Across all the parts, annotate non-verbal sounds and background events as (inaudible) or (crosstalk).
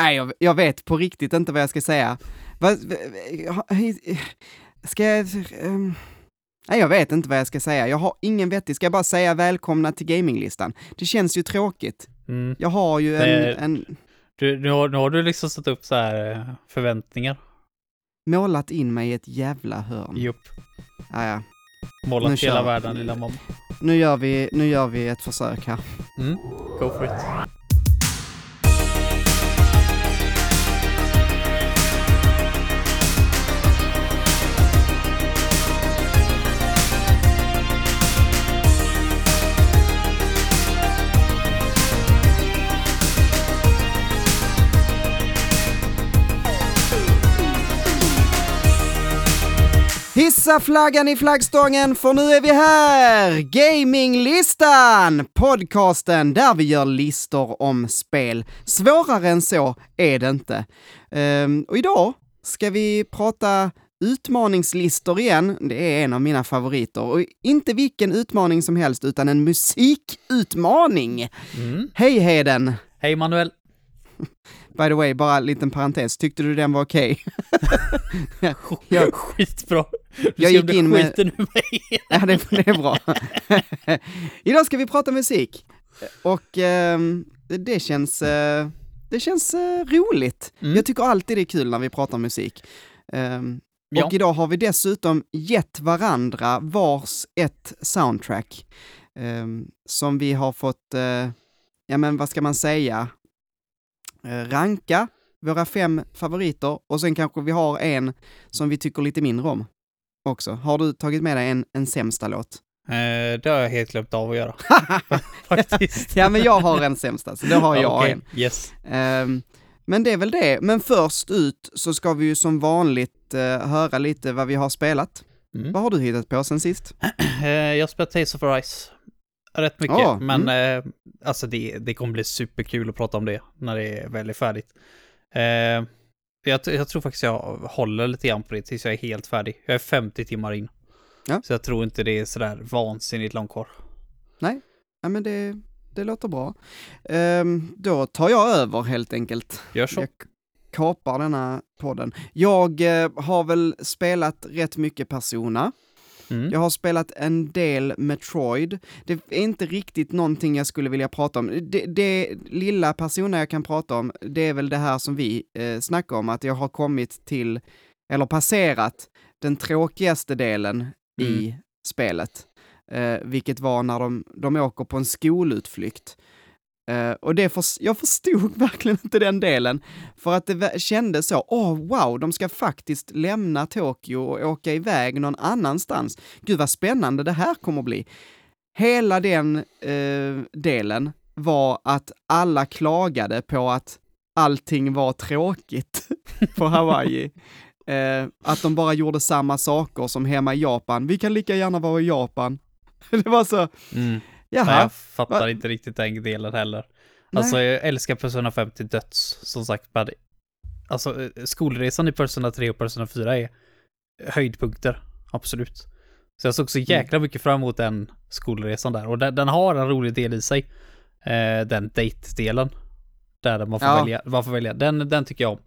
Nej, jag, jag vet på riktigt inte vad jag ska säga. Vad, ska jag... Um, nej, jag vet inte vad jag ska säga. Jag har ingen vettig. Ska jag bara säga välkomna till gaminglistan? Det känns ju tråkigt. Mm. Jag har ju en... Det- en Du, nu, har, nu har du liksom satt upp så här eh, förväntningar. målat in mig i ett jävla hörn. Jupp. Ja, ja. Nu Målat kör hela världen, lilla mamma. Nu gör vi, nu gör vi ett försök här. Mm. Go for it. Hissa flaggan i flaggstången för nu är vi här! Gaminglistan! Podcasten där vi gör listor om spel. Svårare än så är det inte. Ehm, och idag ska vi prata utmaningslistor igen. Det är en av mina favoriter. Och inte vilken utmaning som helst, utan en musikutmaning. Mm. Hej Heden! Hej Manuel. (laughs) By the way, bara en liten parentes. Tyckte du den var okej? (laughs) Jag- Skitbra. Du Jag gick in med- skiter ur mig. Ja, det, det är bra. (laughs) Idag ska vi prata musik. Och ehm, det känns, eh, det känns eh, roligt. Mm. Jag tycker alltid det är kul när vi pratar musik. Ehm, Ja. Och idag har vi dessutom gett varandra vars ett soundtrack. ehm, som vi har fått, eh, ja men vad ska man säga, Eh, ranka våra fem favoriter och sen kanske vi har en som vi tycker lite mindre om också. Har du tagit med dig en, en sämsta låt? Eh, det har jag helt glömt av att göra. (laughs) (laughs) Faktiskt. ja, men jag har en sämsta, så då har jag Ja, okej. en. Yes. Ehm, men det är väl det. Men först ut så ska vi ju som vanligt eh, höra lite vad vi har spelat. Mm. Vad har du hittat på sen sist? (clears throat) Eh, jag spelar Tales of Arise. Rätt mycket, Ja, men eh, alltså det, det kommer bli superkul att prata om det när det väl är färdigt. Eh, jag, jag tror faktiskt jag håller lite grann på det tills jag är helt färdig. Jag är 50 timmar in. Ja. Så jag tror inte det är sådär vansinnigt långt kvar. Ja, men det, det låter bra. Ehm, då tar jag över helt enkelt. Gör så. Jag kapar denna podden. Jag eh, har väl spelat rätt mycket Persona. Mm. Jag har spelat en del Metroid. Det är inte riktigt någonting jag skulle vilja prata om. Det, det lilla Persona jag kan prata om, det är väl det här som vi eh, snackar om, att jag har kommit till, eller passerat, den tråkigaste delen i Mm. spelet. Eh, vilket var när de, de åker på en skolutflykt. Eh, och det för, jag förstod (laughs) verkligen inte den delen, för att det kändes så, åh wow, de ska faktiskt lämna Tokyo och åka iväg någon annanstans. Gud vad spännande det här kommer att bli. Hela den eh, delen var att alla klagade på att allting var tråkigt (laughs) på Hawaii. (laughs) Eh, att de bara gjorde samma saker som hemma i Japan. Vi kan lika gärna vara i Japan. Det var så, Mm. Jaha. Jag fattar Va? inte riktigt den delen heller. Nej. Alltså jag älskar Persona 5 till döds, som sagt. Men, alltså eh, skolresan i Persona 3 och Persona 4 är höjdpunkter, absolut. Så jag såg så jäkla mycket fram emot den skolresan där. Och den, den har en rolig del i sig. Eh, den date-delen. Där man får, Ja. välja, man får välja. Den, den tycker jag om.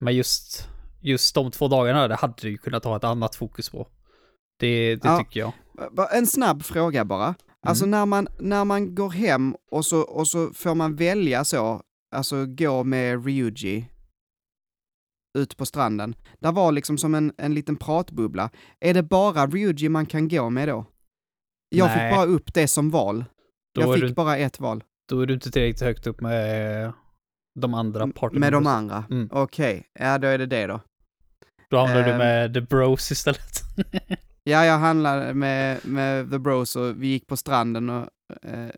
Men just, just de två dagarna, det hade du ju kunnat ha ett annat fokus på. Det, det Ja. tycker jag. En snabb fråga bara. Alltså när man, när man går hem och så, och så får man välja så, alltså gå med Ryuji ut på stranden. Där var liksom som en, en liten pratbubbla. Är det bara Ryuji man kan gå med då? Jag Nej. fick bara upp det som val. Då jag fick du- bara ett val. Då är du inte tillräckligt högt upp med de andra parterna. Med de andra. Mm. Okej, ja då är det det då. Då hamnar du Ehm. med the bros istället. (laughs) Ja, jag handlade med, med The Bros och vi gick på stranden och eh,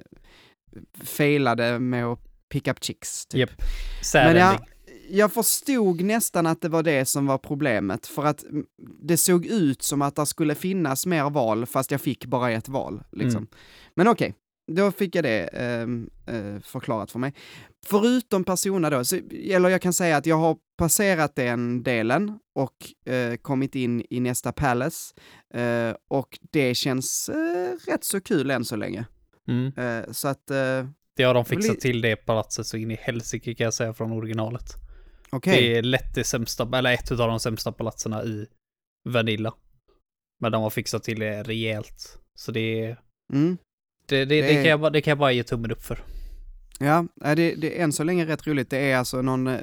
failade med att pick up chicks. Typ. Japp. Men jag, jag förstod nästan att det var det som var problemet, för att det såg ut som att det skulle finnas mer val, fast jag fick bara ett val. Liksom. Mm. Men okej, då fick jag det ehm, eh, förklarat för mig. Förutom Persona då, så, eller jag kan säga att jag har passerat den delen och eh, kommit in i nästa Palace, eh, och det känns eh, rätt så kul än så länge. Mm. Eh, så att, Det har de fixat till det palatset så in i helsike kan jag säga från originalet. Okej. Det är lätt det sämsta, eller ett av de sämsta palatserna i Vanilla. Men de har fixat till det rejält. Så det är... Mm. Det, det, det, kan jag, bara- det kan jag bara ge tummen upp för. Ja, eh, det, det är än så länge rätt roligt. Det är alltså någon eh,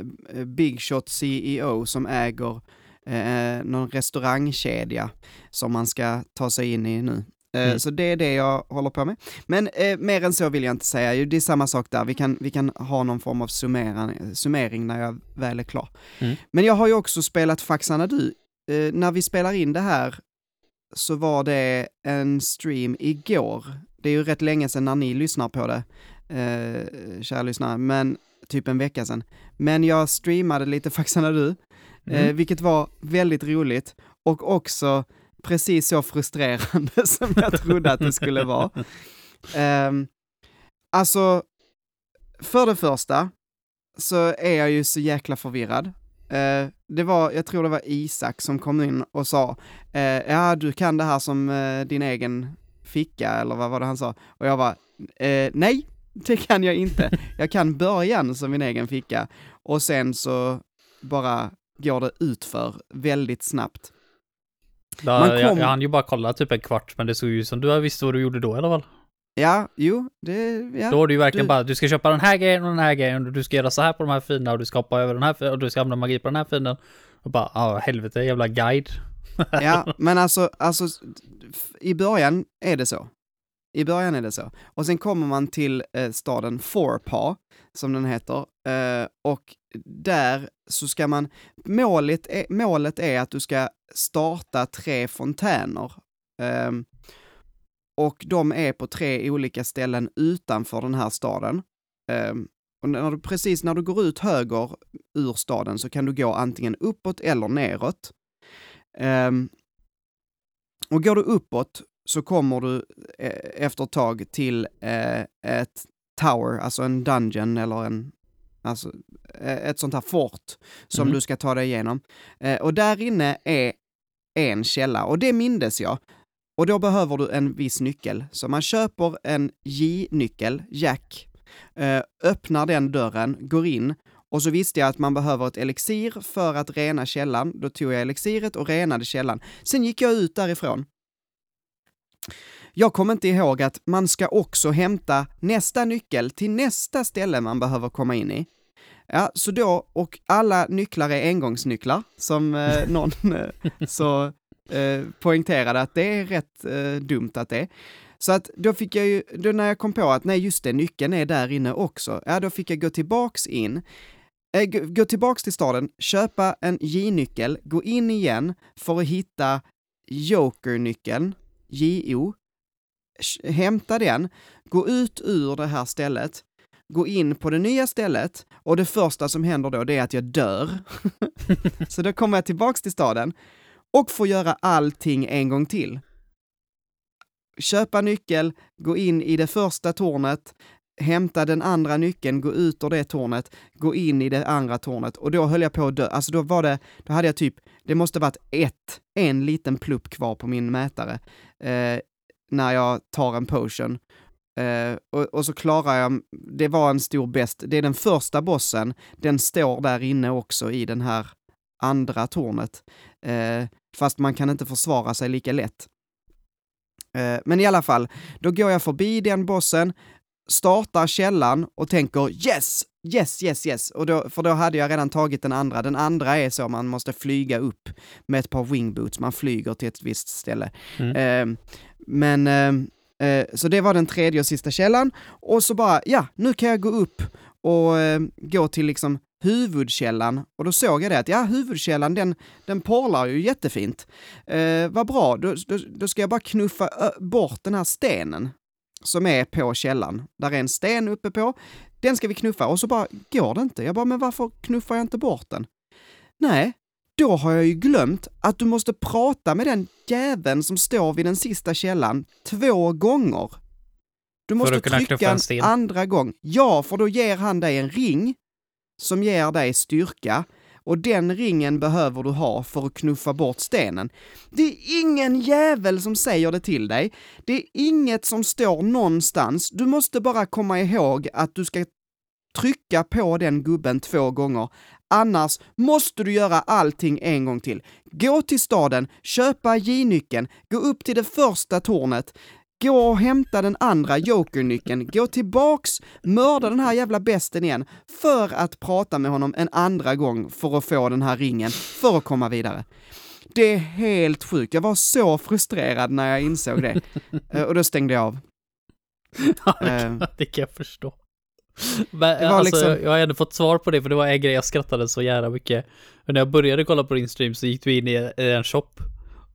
Big Shot CEO som äger eh, någon restaurangkedja som man ska ta sig in i nu. Eh, Mm. Så det är det jag håller på med. Men eh, mer än så vill jag inte säga. Det är samma sak där. Vi kan, vi kan ha någon form av summering när jag väl är klar. Mm. Men jag har ju också spelat Faxarna du. Eh, när vi spelar in det här så var det en stream igår. Det är ju rätt länge sedan när ni lyssnar på det, eh, kära lyssnare, men typ en vecka sedan. Men jag streamade lite (laughs) Faxarna du, eh, Mm. vilket var väldigt roligt och också precis så frustrerande (laughs) som jag trodde att det skulle vara. (laughs) Ehm, alltså, för det första så är jag ju så jäkla förvirrad. Eh, det var, jag tror det var Isak som kom in och sa, eh, ja du kan det här som eh, din egen ficka, eller vad var det han sa? Och jag var, eh, nej, det kan jag inte. Jag kan början som min egen ficka, och sen så bara går det utför väldigt snabbt. Där, Man jag, kom- jag hann ju bara kolla typ en kvart, men det såg ju ut som du visste vad du gjorde då i alla fall. Ja, jo, det, ja. Då är det ju verkligen du- bara, du ska köpa den här grejen och den här grejen och du ska göra så här på de här fina och du ska hoppa över den här och du ska använda magi på den här fienden. Och bara, ja helvete, jävla guide. (laughs) Ja, men alltså, alltså, i början är det så. I början är det så. Och sen kommer man till eh, staden Forpa, som den heter, eh, och där så ska man, målet är, målet är att du ska starta tre fontäner. Eh, och de är på tre olika ställen utanför den här staden. Ehm, och när du, precis när du går ut höger ur staden så kan du gå antingen uppåt eller neråt. Ehm, och går du uppåt så kommer du eh, efter ett tag till eh, ett tower, alltså en dungeon eller en, alltså eh, ett sånt här fort som Mm. du ska ta dig igenom. Och där inne är en källa och det mindes jag. Och då behöver du en viss nyckel. Så man köper en J-nyckel, Jack, öppnar den dörren, går in och så visste jag att man behöver ett elixir för att rena källan. Då tog jag elixiret och renade källan. Sen gick jag ut därifrån. Jag kommer inte ihåg att man ska också hämta nästa nyckel till nästa ställe man behöver komma in i. Ja, så då, och alla nycklar är engångsnycklar, som eh, (laughs) någon eh, så eh, poängterade att det är rätt eh, dumt att det är. Så att då fick jag ju, då när jag kom på att nej just det, nyckeln är där inne också, ja då fick jag gå tillbaks in, Äh, gå, gå tillbaks till staden, köpa en J-nyckel, gå in igen för att hitta Joker-nyckeln, J-O, hämta den, gå ut ur det här stället, gå in på det nya stället och det första som händer då det är att jag dör. (laughs) Så då kommer jag tillbaks till staden och får göra allting en gång till. Köpa nyckel, gå in i det första tornet, hämta den andra nyckeln, gå ut ur det tornet, gå in i det andra tornet och då höll jag på att dö. Alltså då var det, då hade jag typ, det måste varit ett, en liten plupp kvar på min mätare eh, när jag tar en potion. Eh, och, och så klarar jag, det var en stor bäst, det är den första bossen, den står där inne också i den här andra tornet. Eh, fast man kan inte försvara sig lika lätt. Eh, men i alla fall, då går jag förbi den bossen, startar källan och tänker yes, yes, yes, yes. Och då, för då hade jag redan tagit den andra. Den andra är så man måste flyga upp med ett par wingboots, man flyger till ett visst ställe. Mm. Eh, men, eh, eh, så det var den tredje och sista källan. Och så bara, ja, nu kan jag gå upp och eh, gå till liksom huvudkällan. Och då såg jag det att, ja, huvudkällan den, den porlar ju jättefint. Eh, vad bra, då, då, då ska jag bara knuffa bort den här stenen som är på källan. Där är en sten uppe på. Den ska vi knuffa och så bara går det inte. Jag bara, men varför knuffar jag inte bort den? Nej, då har jag ju glömt att du måste prata med den jäveln som står vid den sista källan två gånger. Du måste trycka en andra gång. Ja, för då ger han dig en ring som ger dig styrka och den ringen behöver du ha för att knuffa bort stenen. Det är ingen jävel som säger det till dig. Det är inget som står någonstans. Du måste bara komma ihåg att du ska trycka på den gubben två gånger. Annars måste du göra allting en gång till. Gå till staden, köpa J-nyckeln, gå upp till det första tornet, gå och hämta den andra jokernyckeln, gå tillbaks, mörda den här jävla besten igen, för att prata med honom en andra gång för att få den här ringen, för att komma vidare. Det är helt sjukt, jag var så frustrerad när jag insåg det. (laughs) Eh, Och då stängde jag av. Ja, det, Eh. kan, det kan jag förstå. Men alltså, liksom- jag har ändå fått svar på det, för det var en grej jag skrattade så jävla mycket. Och när jag började kolla på din stream så gick vi in i i en shop.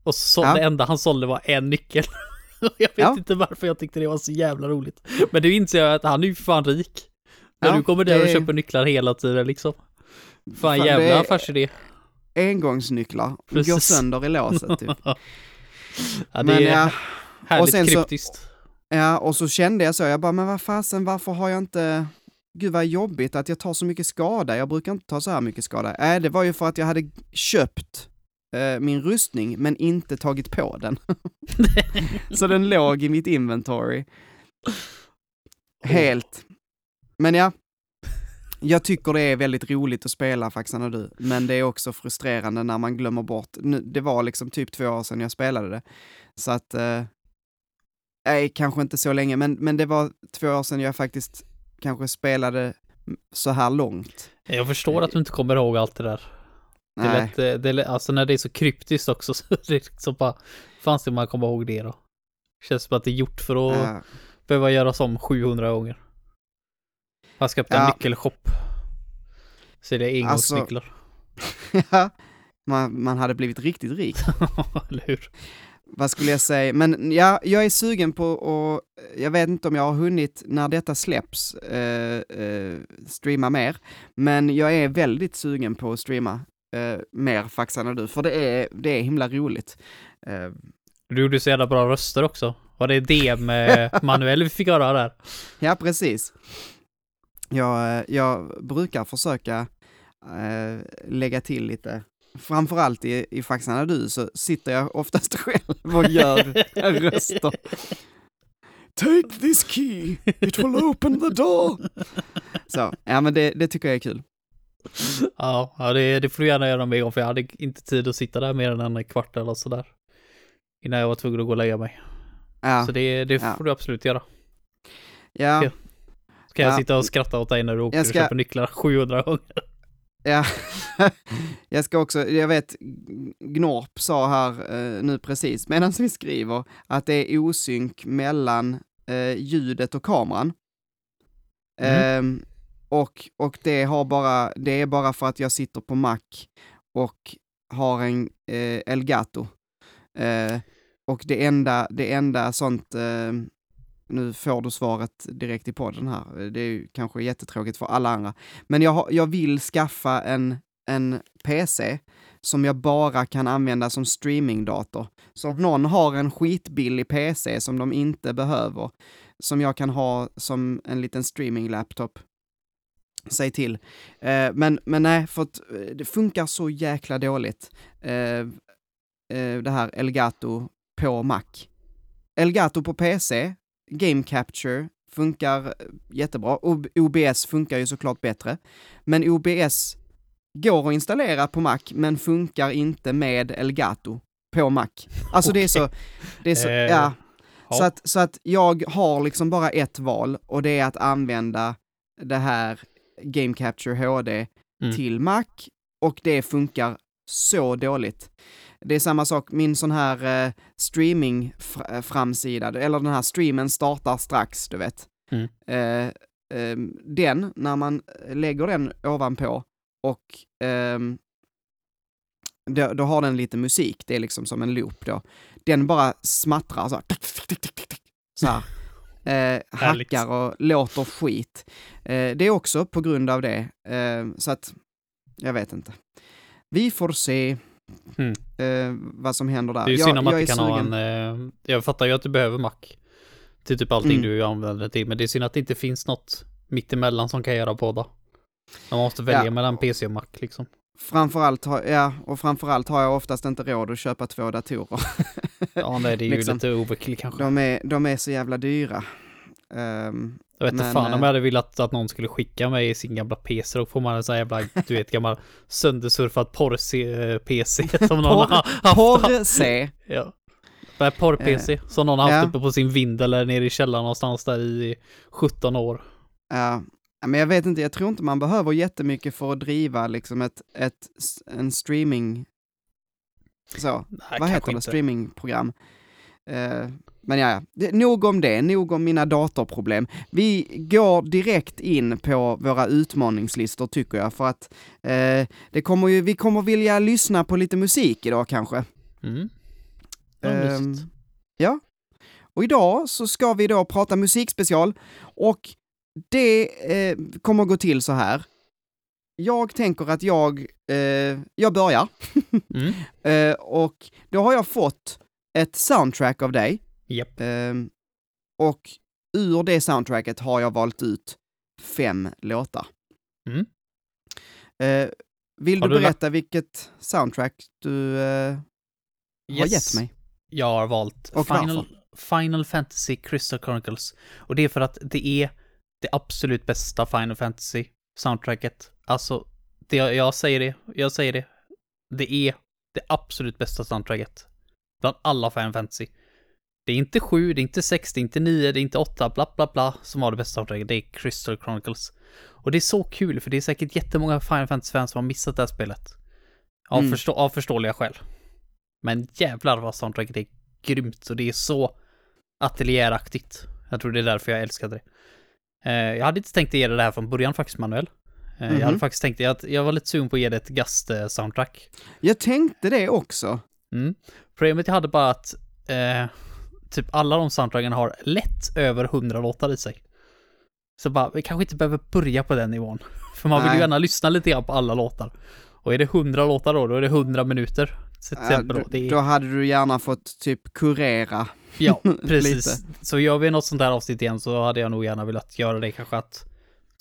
Och så Ja. det enda han sålde var en nyckel. Och (laughs) jag vet Ja. inte varför jag tyckte det var så jävla roligt. Men nu inser jag att han är ju fan rik. När Ja, du kommer där och det- köper nycklar hela tiden liksom. Fan, Fan, jävla är- affärsidé. Engångsnycklar, Precis. går sönder i låset typ. (laughs) Ja, det Men är ja, härligt och sen så- kryptiskt. Ja, och så kände jag så, jag bara, men vad fasen, varför har jag inte... Gud vad jobbigt att jag tar så mycket skada, jag brukar inte ta så här mycket skada. Nej, det var ju för att jag hade köpt eh, min rustning, men inte tagit på den. (laughs) så den låg i mitt inventory. Helt. Men ja, jag tycker det är väldigt roligt att spela Faxarna du, men det är också frustrerande när man glömmer bort. Nu, det var liksom typ två år sedan jag spelade det, så att eh, Nej, kanske inte så länge, men, men det var två år sedan jag faktiskt kanske spelade så här långt. Jag förstår att du inte kommer ihåg allt det där. Det Nej, eh, det är, lätt- alltså när det är så kryptiskt också (laughs) så det liksom bara, fan ska man komma ihåg det då? Känns som att det är gjort för att ja, behöva göras om 700 gånger. Man ska öppna en Ja. nyckelshop. Så det är Alltså- engångsnycklar. (laughs) ja, man, man hade blivit riktigt rik. (laughs) Eller hur? Vad skulle jag säga? Men ja, jag är sugen på att, jag vet inte om jag har hunnit när detta släpps, eh, eh, streama mer, men jag är väldigt sugen på att streama eh, mer Faxarna du, för det är, det är himla roligt. Eh, Du gjorde så jävla bra röster också. Var det det med (laughs) Manuel vi fick höra där? Ja, precis. Jag, eh, jag brukar försöka eh, lägga till lite, framförallt i, i Faxarna du så sitter jag oftast (laughs) själv och gör (laughs) röster. Take this key, it will open the door. Så, ja men det, det tycker jag är kul. Ja, ja det, det får du gärna göra med om för jag hade inte tid att sitta där mer än en kvart eller sådär. Innan jag var tvungen att gå och lägga mig. Ja, Så det, det Ja. får du absolut göra. ja, Okej. Ska jag Ja. sitta och skratta åt dig när du åker Jag ska- och köper nycklar (laughs) 700 gånger? ja. (laughs) jag ska också, jag vet, Gnorp sa här eh, nu precis, medan vi skriver, att det är osynk mellan eh, ljudet och kameran. Mm. Ehm, och, och det har bara, det är bara för att jag sitter på Mac och har en eh, Elgato. Eh, och det enda, det enda sånt, eh, nu får du svaret direkt i podden här, det är ju kanske jättetråkigt för alla andra, men jag, har, jag vill skaffa en, en PC som jag bara kan använda som streamingdator. Så om någon har en skitbillig PC som de inte behöver, som jag kan ha som en liten streaminglaptop, säg till. Eh, men, men nej, för att eh, det funkar så jäkla dåligt. Eh, eh, det här Elgato på Mac. Elgato på PC, Game Capture funkar eh, jättebra. OBS funkar ju såklart bättre. Men OBS går att installera på Mac, men funkar inte med Elgato på Mac. Alltså det är så, det är så, Eh, ja. ja. Så att, så att jag har liksom bara ett val och det är att använda det här Game Capture HD Mm. till Mac och det funkar så dåligt. Det är samma sak, min sån här eh, streaming fr- eh, framsida, eller den här streamen startar strax, du vet. Mm. Eh, ehm, den, när man lägger den ovanpå och ehm, då, då har den lite musik, det är liksom som en loop då. Den bara smattrar så här, (laughs) så här. Eh, hackar och låter skit. Eh, det är också på grund av det, eh, så att jag vet inte. Vi får se Mm. eh, vad som händer där. Det är ju synd om att du kan ha en... Eh, jag fattar ju att du behöver Mac. Till typ allting Mm. du använder det till. Men det är synd att det inte finns något mittemellan som kan göra båda. Man måste välja Ja. mellan PC och Mac liksom. Framförallt har, ja, och framförallt har jag oftast inte råd att köpa två datorer. (laughs) Ja, nej, det är ju Liksom. lite overkill kanske. De är, de är så jävla dyra. Ehm, Jag vet inte fan om eh, jag hade velat att någon skulle skicka mig sin gamla PC, då får man en sån här jävla, du vet, gammal (laughs) söndersurfad porr-PC (laughs) som någon har haft. Porr-C. Ja. Porr-PC som någon har haft ja. uppe på sin vind eller nere i källaren någonstans där i 17 år. Ja, men jag vet inte, jag tror inte man behöver jättemycket för att driva liksom ett, ett en streaming, så, Nej, vad heter det, inte. streamingprogram. Eh, men ja, ja, nog om det, nog om mina datorproblem. Vi går direkt in på våra utmaningslistor tycker jag, för att eh, det kommer ju, vi kommer vilja lyssna på lite musik idag kanske. Mm. Lustigt. ja. Och idag så ska vi då prata musikspecial och det eh, kommer gå till så här. Jag tänker att jag, eh, jag börjar (laughs) Mm. eh, och då har jag fått ett soundtrack av dig Japp. eh, och ur det soundtracket har jag valt ut fem låtar. Mm. Eh, vill Har du du berätta vilket soundtrack du eh, har gett mig? Jag har valt Och Final, Final Fantasy Crystal Chronicles. Och det är för att det är det absolut bästa Final Fantasy soundtracket. Alltså, det, jag säger det, jag säger det. Det är det absolut bästa soundtracket. Bland alla Final Fantasy. Det är inte 7, det är inte 6, det är inte 9, det är inte 8, bla bla bla, som har det bästa soundtracket. Det är Crystal Chronicles. Och det är så kul, för det är säkert jättemånga Final Fantasy-fans som har missat det här spelet. Av, Mm. förstå- av förståeliga skäl. Men jävlar vad soundtracket är grymt och det är så ateljäraktigt. Jag tror det är därför jag älskade det. Eh, jag hade inte tänkt att ge det det här från början faktiskt, Manuel. Eh, Jag hade Mhm. faktiskt tänkt att jag var lite sugen på att ge det ett gast-soundtrack. Jag tänkte det också. Mm. Problemet jag hade bara att eh, typ alla de soundtracken har lätt över 100 låtar i sig. Så bara, vi kanske inte behöver börja på den nivån. (laughs) För man vill ju gärna lyssna lite grann på alla låtar. Och är det 100 låtar då, då är det 100 minuter. Till exempel då. då, Det då hade du gärna fått typ kurera. ja, (laughs) precis. Så gör vi något sånt här avsnitt igen så hade jag nog gärna velat göra det kanske att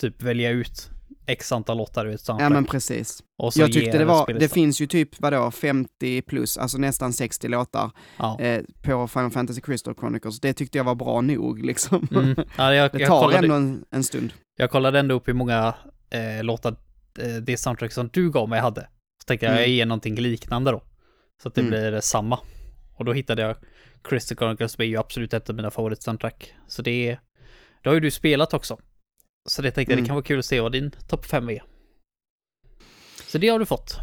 typ välja ut x antal låtar ur ett soundtrack. Ja men precis. Jag tyckte det var, det finns ju typ vadå, 50 plus, alltså nästan 60 låtar Ja. eh, på Final Fantasy Crystal Chronicles. Det tyckte jag var bra nog liksom. Mm. Ja, (laughs) jag, Det tar kollade, ändå en, en stund. jag kollade ändå upp hur många eh, låtar eh, det soundtrack som du gav mig hade. Så tänkte jag, Mm. jag ger någonting liknande då. Så att det Mm. blir samma. Och då hittade jag Crystal Chronicles, som är ju absolut ett av mina favoritsoundtrack. Så det är, det har ju du spelat också. Så det tänkte jag, Mm. det kan vara kul att se vad din topp 5 är. Så det har du fått.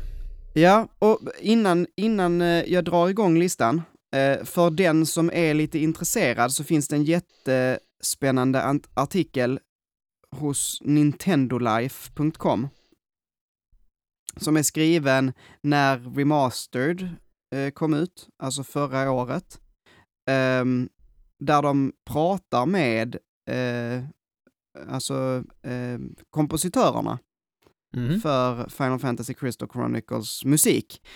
Ja, och innan, innan eh, jag drar igång listan, eh, för den som är lite intresserad så finns det en jättespännande artikel hos nintendolife.com som är skriven när Remastered kom ut, alltså förra året, ehm, där de pratar med eh, alltså eh, kompositörerna Mhm. för Final Fantasy Crystal Chronicles musik.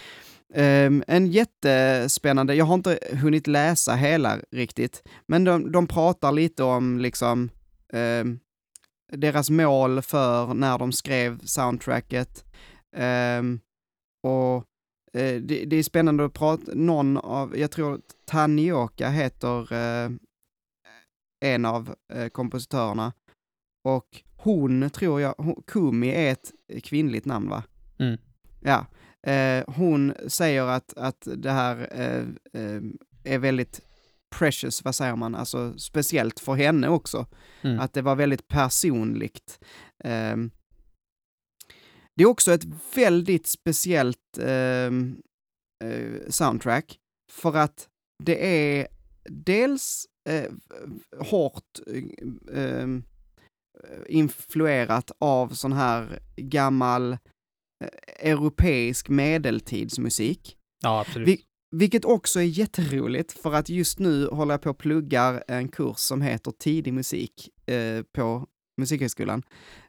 Ehm, en jättespännande, jag har inte hunnit läsa hela riktigt, men de, de pratar lite om liksom ehm, deras mål för när de skrev soundtracket. Ehm, och eh, det, det är spännande att prata, någon av, jag tror Tanioka heter eh, en av eh, kompositörerna. Och hon tror jag, hon, Kumi är ett kvinnligt namn va? Mm. Ja. Eh, hon säger att, att det här eh, är väldigt precious, vad säger man, alltså speciellt för henne också. Mm. Att det var väldigt personligt. Ehm, det är också ett väldigt speciellt ehm, eh, soundtrack, för att det är dels eh, hårt eh, influerat av sån här gammal eh, europeisk medeltidsmusik. Ja, absolut. Vi- Vilket också är jätteroligt, för att just nu håller jag på att plugga en kurs som heter tidig musik eh, på Musikhögskolan.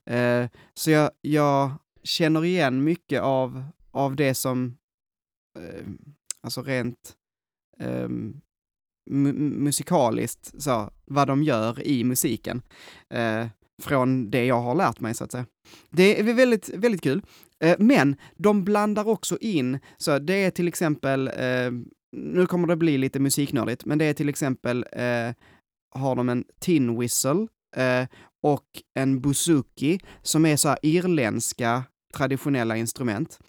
Eh, så jag, jag känner igen mycket av, av det som, eh, alltså rent eh, mu- musikaliskt, så, vad de gör i musiken. Eh, från det jag har lärt mig, så att säga. Det är väldigt, väldigt kul. Eh, men de blandar också in, så det är till exempel, eh, nu kommer det bli lite musiknördigt, men det är till exempel, eh, har de en tin whistle eh, och en bouzouki som är så här irländska traditionella instrument.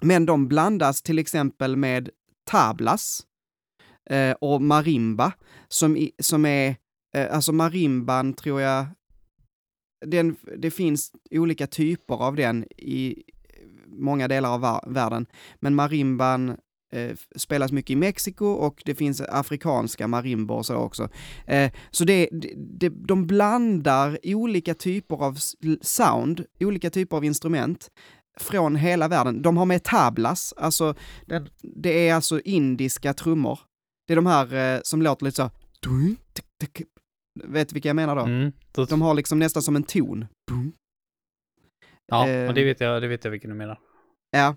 Men de blandas till exempel med tablas eh, och marimba, som, i, som är, eh, alltså marimban tror jag, den, det finns olika typer av den i många delar av världen, men marimban eh, spelas mycket i Mexiko och det finns afrikanska marimbor och så också. Eh, så det, det, de blandar olika typer av sound, olika typer av instrument från hela världen. De har med tablas, alltså det, det är alltså indiska trummor. Det är de här eh, som låter lite så Vet du vilka jag menar då? Mm, då... De har liksom nästan som en ton. Ja, eh, och det vet, jag, det vet jag vilken du menar. Ja.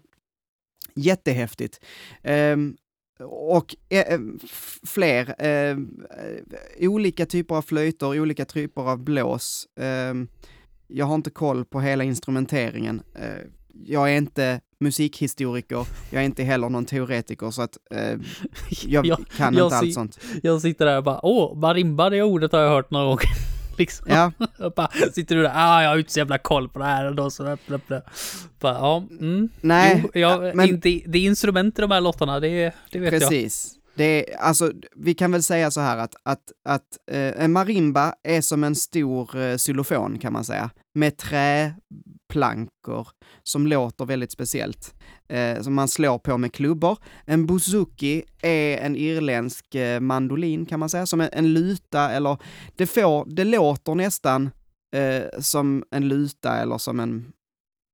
Jättehäftigt. Eh, och eh, fler, eh, olika typer av flöjter, olika typer av blås. Ehm, jag har inte koll på hela instrumenteringen. Eh, jag är inte musikhistoriker, jag är inte heller någon teoretiker så att eh, (laughs) jag, jag, kan jag inte allt sånt. Jag sitter där och bara, åh, marimba det ordet har jag hört några gånger. Liksom. Ja. (laughs) bara, sitter du där, ah, jag har inte så jävla koll på det här och då så, bla, bla. Bara, ja, mm. Nej, jo, jag, ja, men... det, det är instrument i de här låtarna, det, det vet Precis. jag. Precis. Det är, alltså, vi kan väl säga så här att, att, att eh, en marimba är som en stor eh, xylofon kan man säga, med plankor som låter väldigt speciellt, eh, som man slår på med klubbor. En bouzouki är en irländsk eh, mandolin kan man säga, som en, en luta eller det får, det låter nästan eh, som en luta eller som en,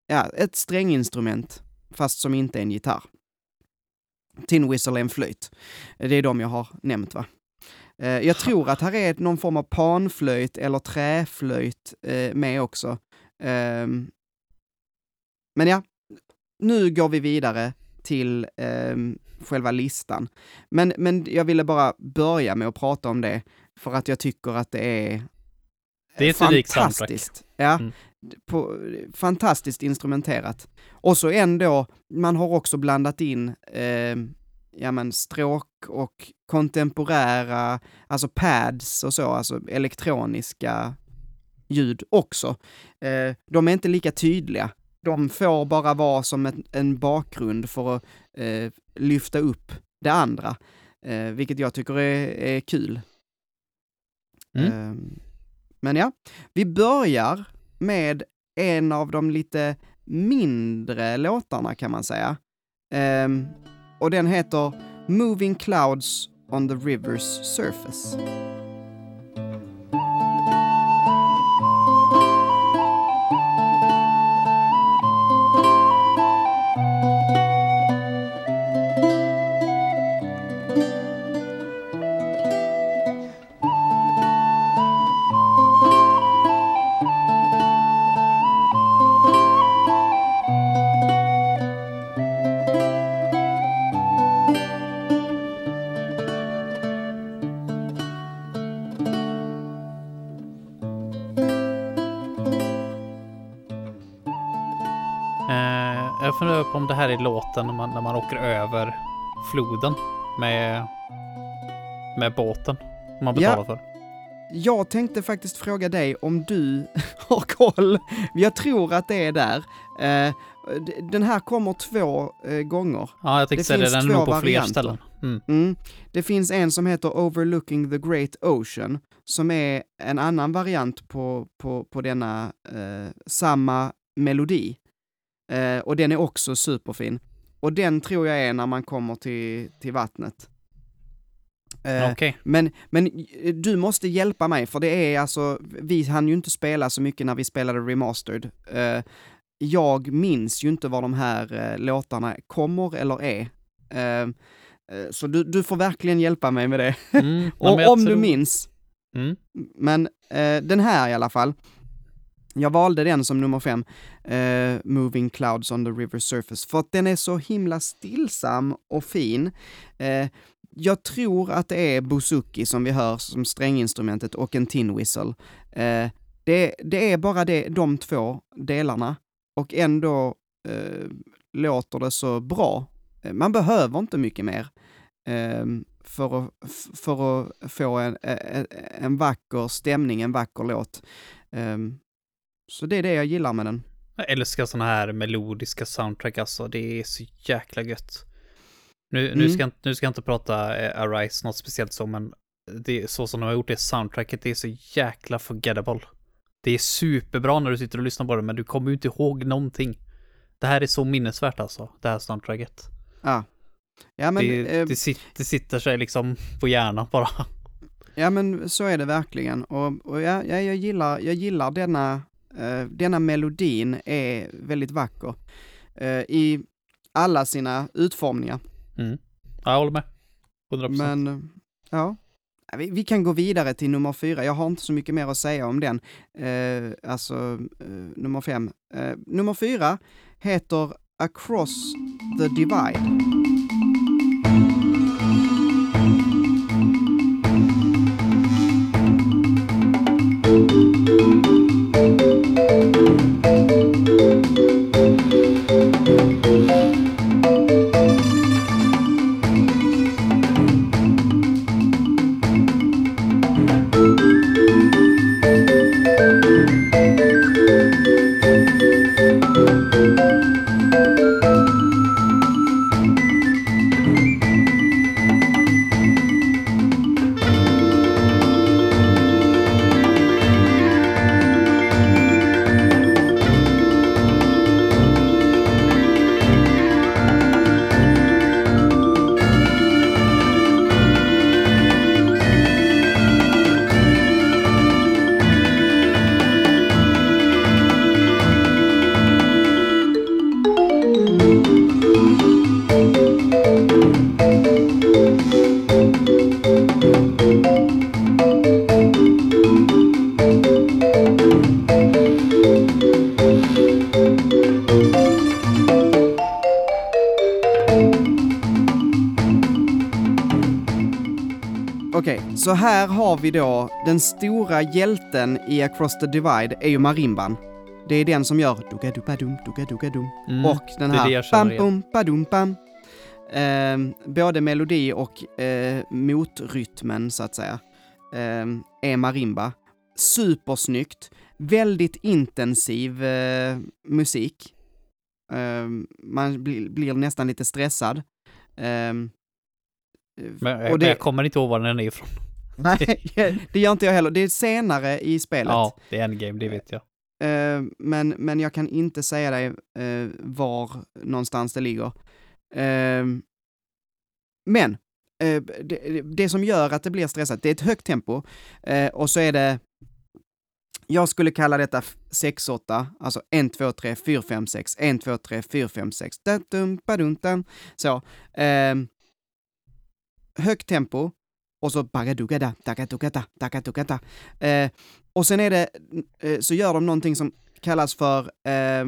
ja, ett stränginstrument, fast som inte är en gitarr. Tin Whistle är en flöjt. Det är de jag har nämnt va. Eh, jag tror att här är någon form av panflöjt eller träflöjt eh, med också. Ehm, men ja, nu går vi vidare till ehm, själva listan. Men, men jag ville bara börja med att prata om det, för att jag tycker att det är det är ett fantastiskt. Ja, mm. på, fantastiskt instrumenterat. Och så ändå, man har också blandat in eh, ja men stråk och kontemporära, alltså pads och så, alltså elektroniska ljud också. Eh, de är inte lika tydliga. De får bara vara som en, en bakgrund för att eh, lyfta upp det andra, eh, vilket jag tycker är, är kul. Mm. Ehm, men ja, vi börjar med en av de lite mindre låtarna kan man säga. Um, och den heter Moving Clouds on the River's Surface. Här är låten när man, när man åker över floden med, med båten. Man betalar ja. för. Jag tänkte faktiskt fråga dig om du (laughs) har koll. Jag tror att det är där. Eh, den här kommer två eh, gånger. Ja, jag tänkte säga det. Den är nog på fler ställen. Mm. Mm. Det finns en som heter Overlooking the Great Ocean, som är en annan variant på, på, på denna eh, samma melodi. Eh, och den är också superfin. Och den tror jag är när man kommer till, till vattnet. Eh, okay. men, men eh, du måste hjälpa mig, för det är alltså, vi hann ju inte spela så mycket när vi spelade remastered. Eh, jag minns ju inte var de här låtarna kommer eller är. Så du, du får verkligen hjälpa mig med det. Mm, (laughs) och om tror... du minns. Mm. Men den här i alla fall, jag valde den som nummer fem, uh, Moving Clouds on the River Surface, för att den är så himla stillsam och fin. Uh, jag tror att det är bouzouki som vi hör som stränginstrumentet och en tin whistle. Uh, det, det, är bara det, de två delarna och ändå låter det så bra. Man behöver inte mycket mer för, att, för att få en, en, en vacker stämning, en vacker låt. Eh, så det är det jag gillar med den. Jag älskar såna här melodiska soundtrack alltså. Det är så jäkla gött. Nu, nu, Mm. ska, jag inte- nu ska jag inte prata eh, Arise något speciellt så, men det är så som de har gjort det soundtracket, det är så jäkla forgettable. Det är superbra när du sitter och lyssnar på det, men du kommer ju inte ihåg någonting. Det här är så minnesvärt alltså, det här soundtracket. Ja, ja men, det, eh, det, sit, det sitter sig liksom på hjärnan bara. ja, men så är det verkligen. Och, och ja, ja, jag, gillar, jag gillar denna, denna melodin är väldigt vacker. Eh, I alla sina utformningar. Mm. Ja, jag håller med. 100%. Men, eh, ja. Ja, Vi, vi kan gå vidare till nummer fyra. Jag har inte så mycket mer att säga om den. Eh, alltså, eh, nummer fem. Eh, nummer fyra heter Across the Divide. Så här har vi då den stora hjälten i Across the Divide är ju marimban. Det är den som gör duga-duba-dum, duga-duga-dum. Mm, Och den här bam bum badum bam. Ehm, både melodi och eh, motrytmen så att säga ehm, är marimba. Supersnyggt, väldigt intensiv eh, musik. Ehm, man blir, blir nästan lite stressad. Ehm, Men, men det- jag kommer inte ihåg var den är ifrån. (laughs) Nej, det gör inte jag heller. Det är senare i spelet. Ja, det är endgame, det vet jag. Eh, men, men jag kan inte säga dig eh, var någonstans det ligger. Eh, men det, det som gör att det blir stressat, det är ett högt tempo och så är det jag skulle kalla detta 6-8, alltså 1, 2, 3, 4, 5, 6, 1, 2, 3, 4, 5, 6, dum, badum, dum. Så. Högt tempo och så bagadugada, dagadugada, dagadugada. Eh, och sen är det, eh, så gör de någonting som kallas för eh,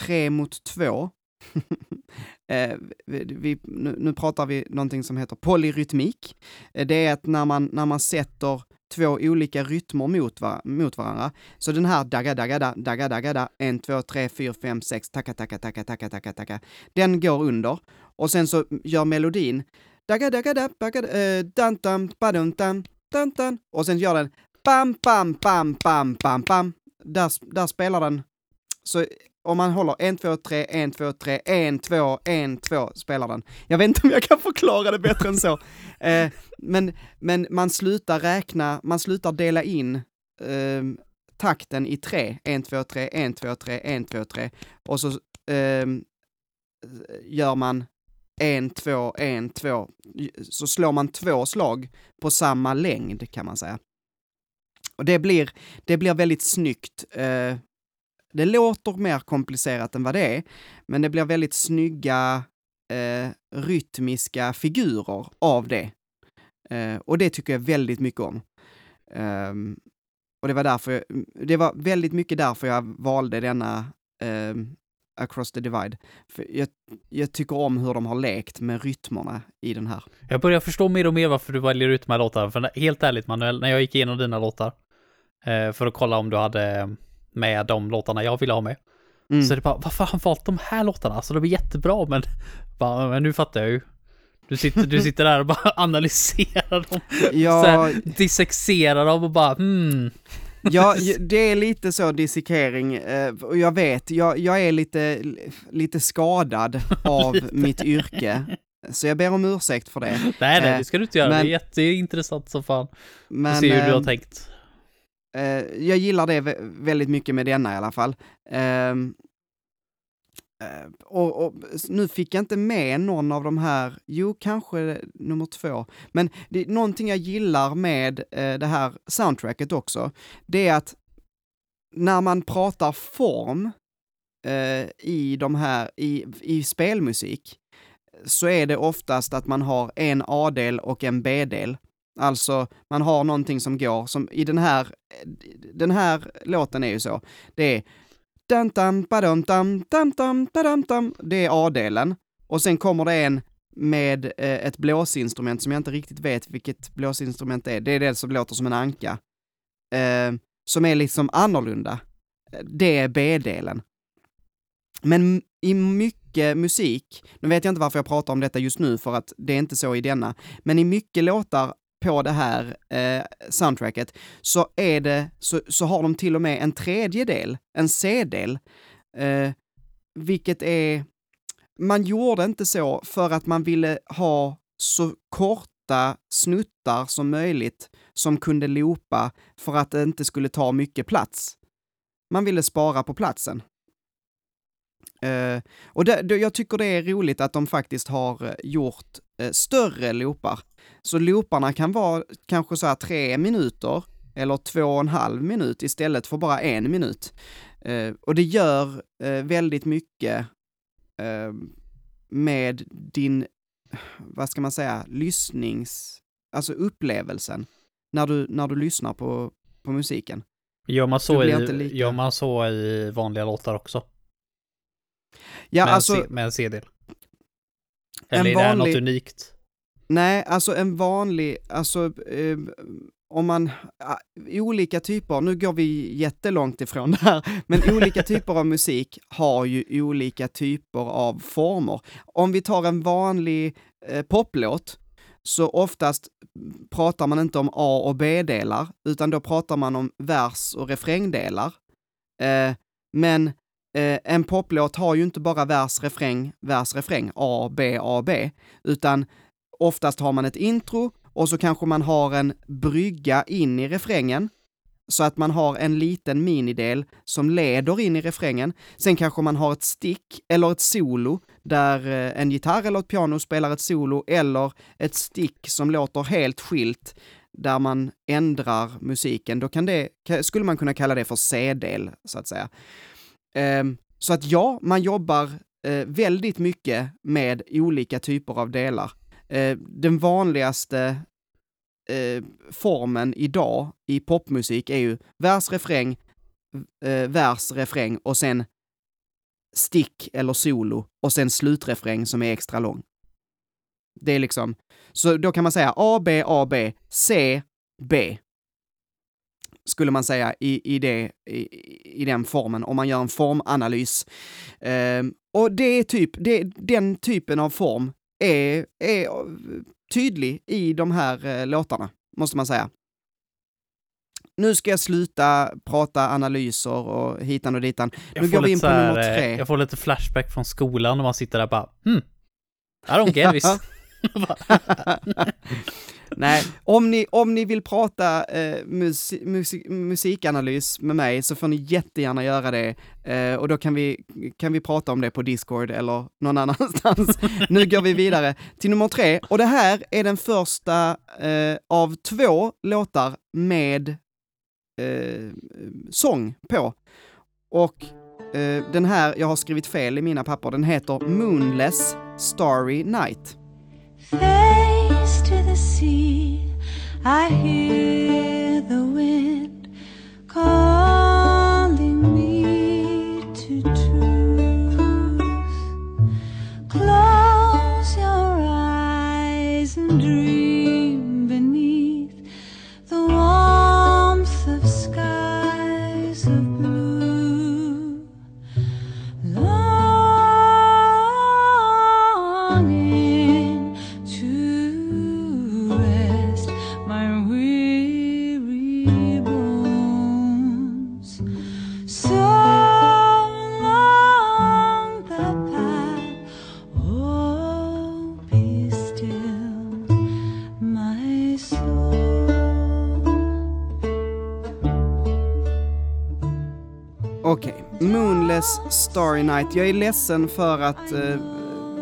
tre mot två. (laughs) eh, vi, vi, nu, nu pratar vi någonting som heter polyrytmik. Eh, det är att när man, när man sätter två olika rytmer mot, va, mot varandra. Så den här dagadagada, dagadagada, da, da, en, två, tre, fyra, fem, sex, tacka tacka tacka tacka tacka tacka. Den går under och sen så gör melodin daga daga da, baga, eh, dan dam, badum dam, dan dan och sen gör den bam bam bam bam bam bam. Där, där spelar den så om man håller 1, 2, 3, 1, 2, 3, 1, 2, 1, 2 spelar den. Jag vet inte om jag kan förklara det bättre än så. (laughs) Eh, men, men man slutar räkna, man slutar dela in eh, takten i tre. 1, 2, 3, 1, 2, 3, 1, 2, 3. Och så eh, gör man 1, 2, 1, 2. Så slår man två slag på samma längd kan man säga. Och det blir, det blir väldigt snyggt. Eh, det låter mer komplicerat än vad det är, men det blir väldigt snygga eh, rytmiska figurer av det. Eh, och det tycker jag väldigt mycket om. Ehm, och det var därför, jag, det var väldigt mycket därför jag valde denna ehm, Across the Divide. För jag, jag tycker om hur de har lekt med rytmerna i den här. Jag börjar förstå mer och mer varför du väljer ut de här låtarna. För helt ärligt Manuel, när jag gick igenom dina låtar eh, för att kolla om du hade med de låtarna jag ville ha med, Mm. Så det är bara, varför har han valt de här låtarna? Alltså de är jättebra men, (laughs) bara, men nu fattar jag ju. Du sitter, du sitter där och bara (laughs) analyserar dem. Ja, Så här, dissexerar dem och bara hmm. Ja, (laughs) det är lite så dissekering, eh, och jag vet, jag, jag är lite, lite skadad (laughs) av mitt yrke, så jag ber om ursäkt för det. Nej nej Eh, det ska du inte göra, men- det är jätteintressant som fan. Men se hur du har eh, tänkt. jag gillar det vä- väldigt mycket med denna i alla fall. Eh, och, och nu fick jag inte med någon av de här, jo kanske nummer två, men det är någonting jag gillar med eh, det här soundtracket också, det är att när man pratar form eh, i de här, i, i spelmusik, så är det oftast att man har en A-del och en B-del. Alltså, man har någonting som går, som i den här, eh, den här låten är ju så, det är Dun, dam badam dam dam dam badam dam det är A-delen. Och sen kommer det en med eh, ett blåsinstrument som jag inte riktigt vet vilket blåsinstrument det är. Det är det som låter som en anka. Eh, som är liksom annorlunda. Det är B-delen. Men i mycket musik, nu vet jag inte varför jag pratar om detta just nu för att det är inte så i denna, men i mycket låtar på det här eh, soundtracket så är det, så, så har de till och med en tredjedel, en C-del, eh, vilket är, man gjorde inte så för att man ville ha så korta snuttar som möjligt som kunde loopa för att det inte skulle ta mycket plats. Man ville spara på platsen. Uh, och det, det, jag tycker det är roligt att de faktiskt har eh, gjort eh, större loopar. Så looparna kan vara kanske så här tre minuter eller två och en halv minut istället för bara en minut. Eh, och det gör eh, väldigt mycket eh, med din, vad ska man säga, lyssnings, alltså upplevelsen när du, när du lyssnar på, på musiken. Gör man, så i, lika- gör man så i vanliga låtar också? Ja, med, alltså, en, med en CD-del? En Eller är det vanlig- något unikt? Nej, alltså en vanlig, alltså eh, om man, ah, olika typer, nu går vi jättelångt ifrån det här, men olika (laughs) typer av musik har ju olika typer av former. Om vi tar en vanlig eh, poplåt, så oftast pratar man inte om A och B-delar, utan då pratar man om vers och refrängdelar. Eh, men eh, en poplåt har ju inte bara vers, refräng, vers, refräng, A, B, A, B, utan oftast har man ett intro och så kanske man har en brygga in i refrängen så att man har en liten minidel som leder in i refrängen. Sen kanske man har ett stick eller ett solo där eh, en gitarr eller ett piano spelar ett solo eller ett stick som låter helt skilt där man ändrar musiken. Då kan det, skulle man kunna kalla det för C-del, så att säga. Ehm, så att ja, man jobbar eh, väldigt mycket med olika typer av delar. Eh, den vanligaste eh, formen idag i popmusik är ju vers, refräng, vers, refräng och sen stick eller solo och sen slutrefräng som är extra lång. Det är liksom, så då kan man säga A, B, A, B, C, B. Skulle man säga i, i, det, i, i den formen, om man gör en formanalys. Ehm, och det är typ, det, den typen av form är, är tydlig i de här eh, låtarna, måste man säga. Nu ska jag sluta prata analyser och hitan och ditan. Nu går vi in på här, nummer eh, tre. Jag får lite flashback från skolan och man sitter där bara hmm. I don't get this. (laughs) (laughs) (laughs) Nej, om ni, om ni vill prata eh, musi, musik, musikanalys med mig så får ni jättegärna göra det. Eh, och då kan vi, kan vi prata om det på Discord eller någon (laughs) annanstans. nu går vi vidare till nummer tre. Och det här är den första eh, av två låtar med eh, sång på. Och eh, den här, jag har skrivit fel i mina papper, den heter Moonless Starry Night. Face to the sea, I hear the wind calling Moonless Starry Night. Jag är ledsen för att eh,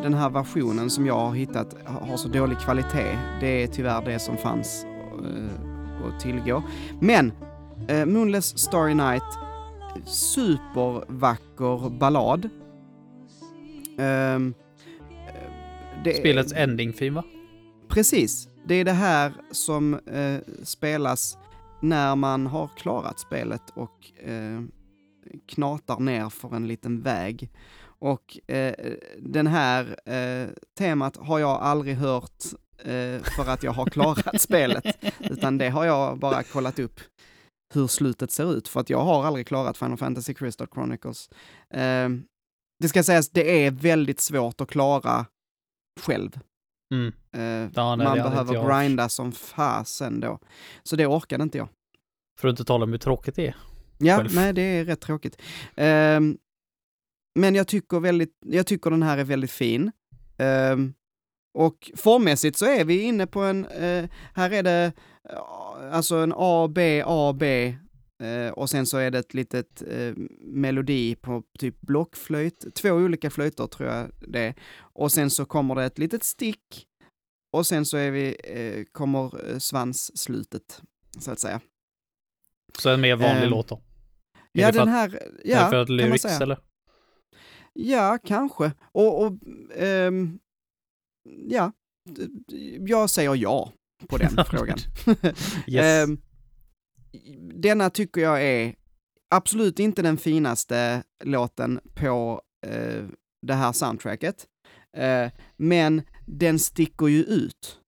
den här versionen som jag har hittat ha- har så dålig kvalitet. Det är tyvärr det som fanns eh, att tillgå. Men eh, Moonless Starry Night, supervacker ballad. Ehm, eh, det- Spelets ending-theme va? Precis. Det är det här som eh, spelas när man har klarat spelet och eh, knatar ner för en liten väg. Och eh, den här eh, temat har jag aldrig hört eh, för att jag har klarat (laughs) spelet, utan det har jag bara kollat upp hur slutet ser ut, för att jag har aldrig klarat Final Fantasy Crystal Chronicles. Eh, det ska sägas, det är väldigt svårt att klara själv. Mm. Eh, Ja, nej, man behöver grinda som fasen då. Så det orkade inte jag. För att inte tala om hur tråkigt det är. Ja, Själv. nej, det är rätt tråkigt. Ehm, men jag tycker, väldigt, jag tycker den här är väldigt fin. Ehm, och formmässigt så är vi inne på en, eh, här är det eh, alltså en A, B, A, B eh, och sen så är det ett litet melodi på typ blockflöjt, två olika flöjter tror jag det är. Och sen så kommer det ett litet stick och sen så är vi, kommer svansslutet, så att säga. Så en mer vanlig Ehm, låt då. Ja, den här, ja, för att lyrics eller? Ja, kanske. Och, och ehm, ja, jag säger ja på den (laughs) frågan. (laughs) Yes. Ehm, denna tycker jag är absolut inte den finaste låten på eh, det här soundtracket. Eh, men den sticker ju ut.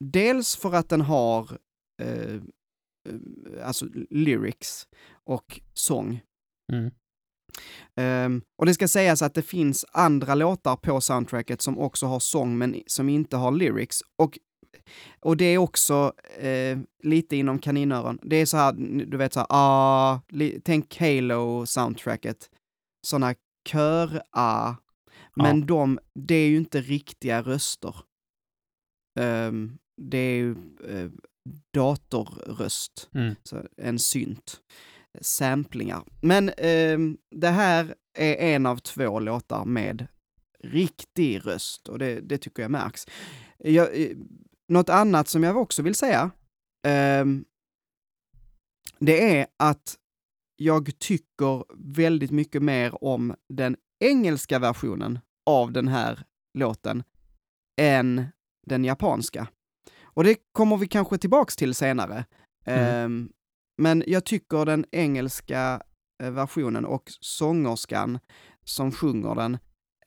Dels för att den har eh, alltså lyrics och sång. Mm. Ehm, och det ska sägas att det finns andra låtar på soundtracket som också har sång men som inte har lyrics. Och, och det är också eh, lite inom kaninöron. Det är så här, du vet så här, ah, tänk Halo-soundtracket. Såna kör-ah. Men Ja. de, det är ju inte riktiga röster. Ehm, det är ju eh, datorröst Mm. så en synt, samplingar. Men ehm, det här är en av två låtar med riktig röst och det, det tycker jag märks. Jag, eh, något annat som jag också vill säga, ehm, det är att jag tycker väldigt mycket mer om den engelska versionen av den här låten än den japanska. Och det kommer vi kanske tillbaks till senare. Mm. Ehm, men jag tycker den engelska eh, versionen och sångerskan som sjunger den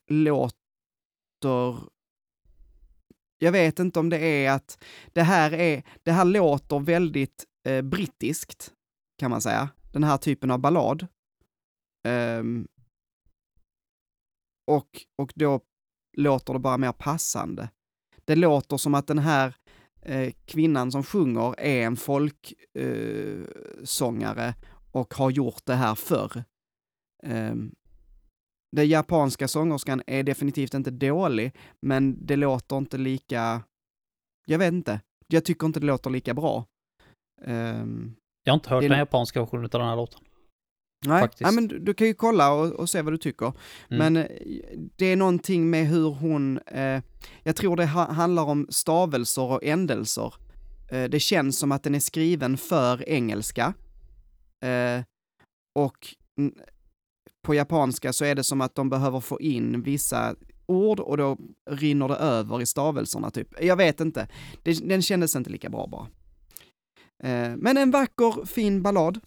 låter... Jag vet inte om det är att det här, är, det här låter väldigt eh, brittiskt, kan man säga. Den här typen av ballad. Ehm, och, och då låter det bara mer passande. Det låter som att den här eh, kvinnan som sjunger är en folksångare eh, sångare och har gjort det här förr. Um, den japanska sångerskan är definitivt inte dålig, men det låter inte lika... Jag vet inte. Jag tycker inte det låter lika bra. Ehm, Jag har inte hört det den japanska versionen av den här låten. Nej, Faktiskt. nej, men du, du kan ju kolla och, och se vad du tycker. Mm. Men eh, det är någonting med hur hon, eh, jag tror det ha, handlar om stavelser och ändelser. Eh, det känns som att den är skriven för engelska. Eh, och på japanska så är det som att de behöver få in vissa ord och då rinner det över i stavelserna typ. Jag vet inte. Det, den kändes inte lika bra bara. Eh, men en vacker, fin ballad.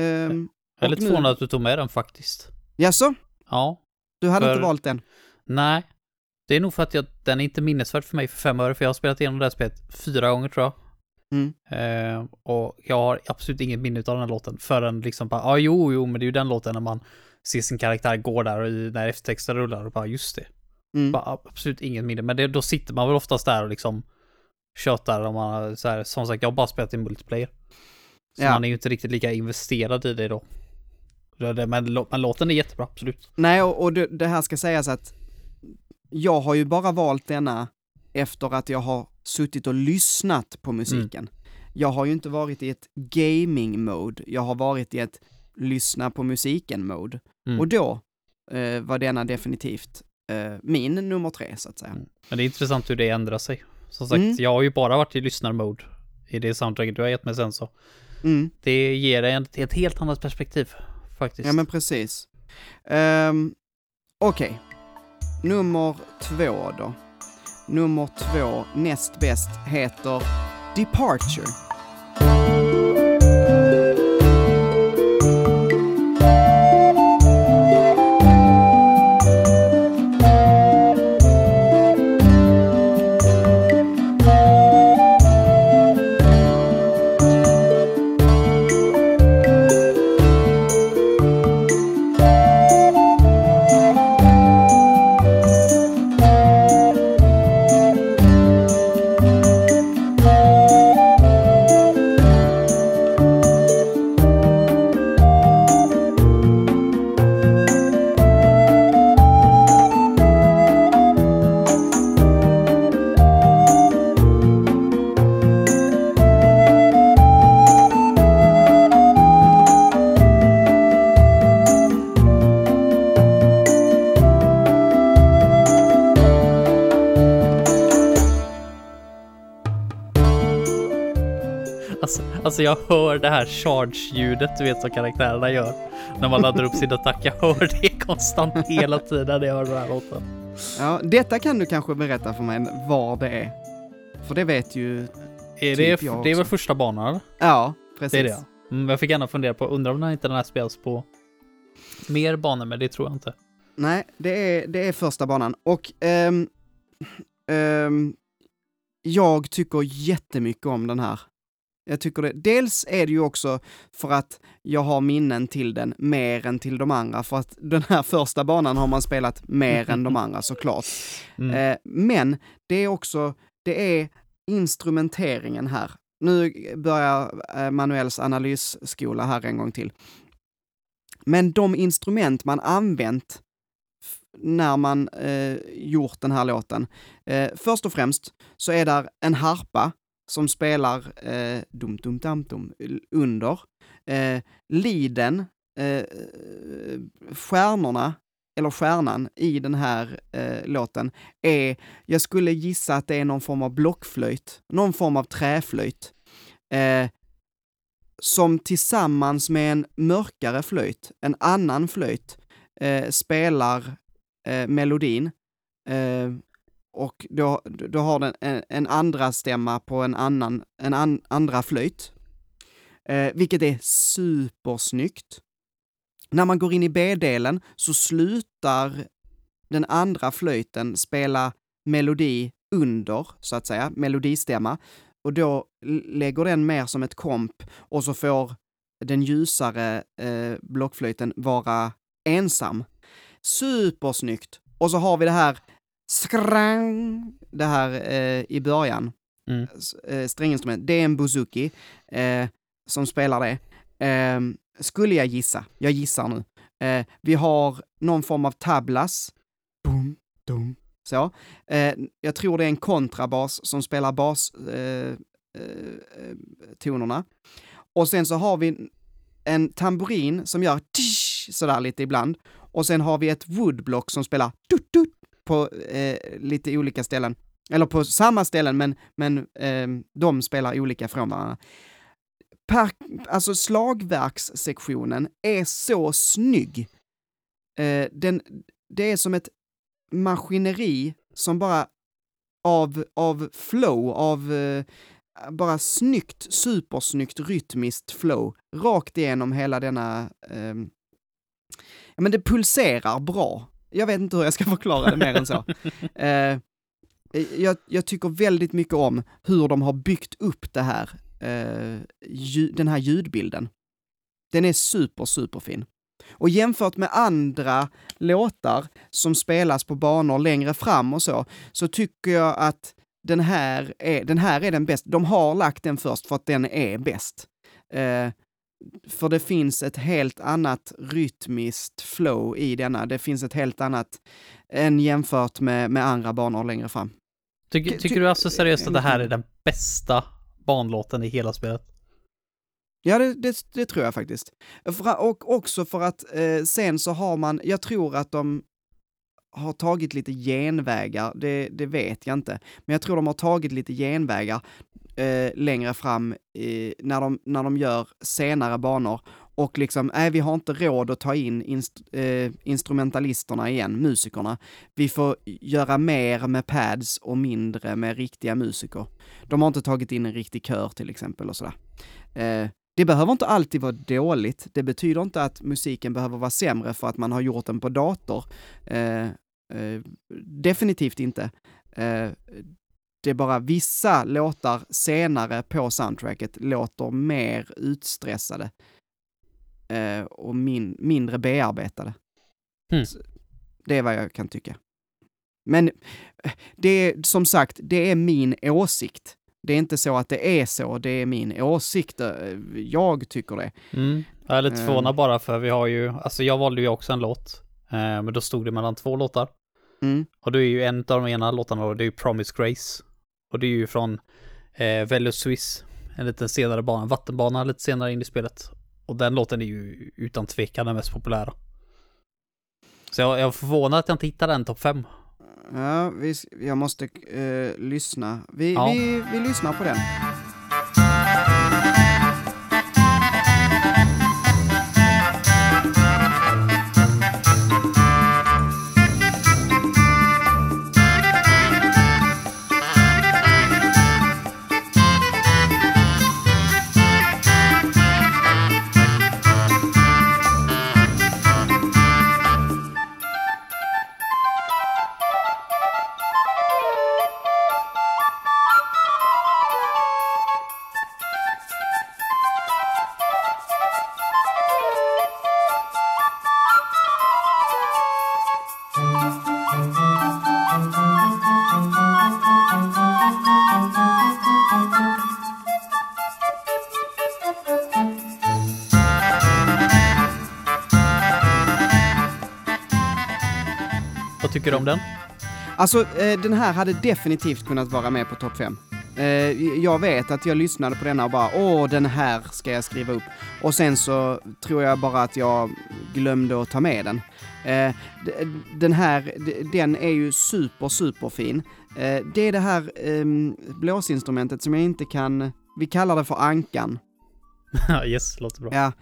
Um, Jag är lite förvånad att du tog med den faktiskt. jaså? Ja. Du hade För- inte valt den? Nej. Det är nog för att jag, den är inte minnesvärd för mig för fem öre, för jag har spelat igenom det här spelet fyra gånger tror jag. Mm. Eh, och jag har absolut inget minne av den här låten förrän liksom bara, ja ah, jo, jo, men det är ju den låten när man ser sin karaktär gå där och i, när eftertexten rullar och bara just det. Mm. Bara, absolut inget minne, men det, då sitter man väl oftast där och liksom tjötar om man så här, som sagt, jag har bara spelat i multiplayer. Så Ja. man är ju inte riktigt lika investerad i det då. Men, lå- men låten är jättebra, absolut. Nej, och, och det, det här ska sägas att jag har ju bara valt denna efter att jag har suttit och lyssnat på musiken. Jag har ju inte varit i ett gaming-mode, jag har varit i ett lyssna på musiken-mode. Mm. Och då eh, var denna definitivt eh, min nummer tre, så att säga. Mm. Men det är intressant hur det ändrar sig. Som sagt, Mm. jag har ju bara varit i lyssnarmode i det soundtracket du har gett mig sen så. Mm. Det ger en ett helt annat perspektiv faktiskt. Ja, men precis. Um, Okej, nummer två då. Nummer två, näst bäst, heter Departure. Alltså, jag hör det här charge-ljudet du vet som karaktärerna gör. När man laddar upp sin attack. Jag hör det konstant hela tiden när jag hör den här låten. Ja, detta kan du kanske berätta för mig var det är. För det vet ju... Är Typ det, jag det är väl också. första banan? Ja, precis. Det är det. Mm, jag fick gärna fundera på, undrar om den inte den här spelas på mer banor, men det tror jag inte. Nej, det är, det är första banan. Och ehm, ehm, jag tycker jättemycket om den här. Jag tycker det. Dels är det ju också för att jag har minnen till den mer än till de andra, för att den här första banan har man spelat mer än de andra såklart. (laughs) Mm. Eh, men det är också, det är instrumenteringen här. Nu börjar eh, Manuels analysskola här en gång till. Men de instrument man använt när man eh, gjort den här låten. Eh, först och främst så är där en harpa som spelar eh, dum dum dam dum under. Eh, liden, eh, stjärnorna, eller stjärnan i den här eh, låten är, jag skulle gissa att det är någon form av blockflöjt, någon form av träflöjt. Eh, som tillsammans med en mörkare flöjt, en annan flöjt, eh, spelar eh, melodin. Eh, och då, då har den en, en andra stämma på en annan, en an, andra flöjt. Eh, vilket är supersnyggt. När man går in i B-delen så slutar den andra flöjten spela melodi under, så att säga, melodistämma. Och då lägger den mer som ett komp och så får den ljusare eh, blockflöjten vara ensam. Supersnyggt! Och så har vi det här skrang, det här eh, i början. Mm. Eh, stränginstrument. Det är en bouzouki eh, som spelar det. Eh, skulle jag gissa, jag gissar nu. Eh, vi har någon form av tablas. Boom, dum, så. Eh, jag tror det är en kontrabas som spelar bas eh, eh, tonerna. Och sen så har vi en tamburin som gör tisch, sådär lite ibland. Och sen har vi ett woodblock som spelar tut, tut, på eh, lite olika ställen. Eller på samma ställen, men, men eh, de spelar olika från varandra. Per, alltså slagverkssektionen är så snygg. Eh, den, det är som ett maskineri som bara av, av flow, av eh, bara snyggt, supersnyggt rytmiskt flow, rakt igenom hela denna... Eh, ja men det pulserar bra. Jag vet inte hur jag ska förklara det mer än så. (laughs) Eh, jag, jag tycker väldigt mycket om hur de har byggt upp det här, eh, lju- den här ljudbilden. Den är super, super fin. Och jämfört med andra låtar som spelas på banor längre fram och så, så tycker jag att den här är den, här är den bästa. De har lagt den först för att den är bäst. Eh, för det finns ett helt annat rytmiskt flow i denna. Det finns ett helt annat än jämfört med, med andra banor längre fram. Tycker, Ty- tycker ty- du alltså seriöst att det här är den bästa banlåten i hela spelet? Ja, det, det, det tror jag faktiskt. För, och också för att eh, sen så har man, jag tror att de har tagit lite genvägar, det, det vet jag inte, men jag tror de har tagit lite genvägar eh, längre fram eh, när, de, när de gör senare banor och liksom, nej vi har inte råd att ta in inst, eh, instrumentalisterna igen, musikerna. Vi får göra mer med pads och mindre med riktiga musiker. De har inte tagit in en riktig kör till exempel och sådär. Eh, det behöver inte alltid vara dåligt. Det betyder inte att musiken behöver vara sämre för att man har gjort den på dator. Eh, eh, definitivt inte. Eh, det är bara vissa låtar senare på soundtracket låter mer utstressade eh, och min, mindre bearbetade. Så Det är vad jag kan tycka. Men eh, det är som sagt, det är min åsikt. Det är inte så att det är så, det är min åsikt. Eh, Jag tycker det. Mm. Jag är lite förvånad bara för vi har ju, alltså jag valde ju också en låt, men då stod det mellan två låtar. Mm. Och det är ju en av de ena låtarna då, det är ju Promise Grace. Och det är ju från eh, Velus Swiss, en liten senare bana, vattenbana lite senare in i spelet. Och den låten är ju utan tvekan den mest populära. Så jag, jag är förvånad att jag inte hittade den topp 5. Ja, vi, jag måste eh, lyssna. Vi, Ja. vi, vi lyssnar på den. Tycker du om den? Alltså, eh, den här hade definitivt kunnat vara med på topp 5. Eh, jag vet att jag lyssnade på denna och bara åh, den här ska jag skriva upp. Och sen så tror jag bara att jag glömde att ta med den. Eh, den här, den är ju super, super fin. Det är det här ehm, blåsinstrumentet som jag inte kan, vi kallar det för ankan. (laughs) yes, låter bra. Ja,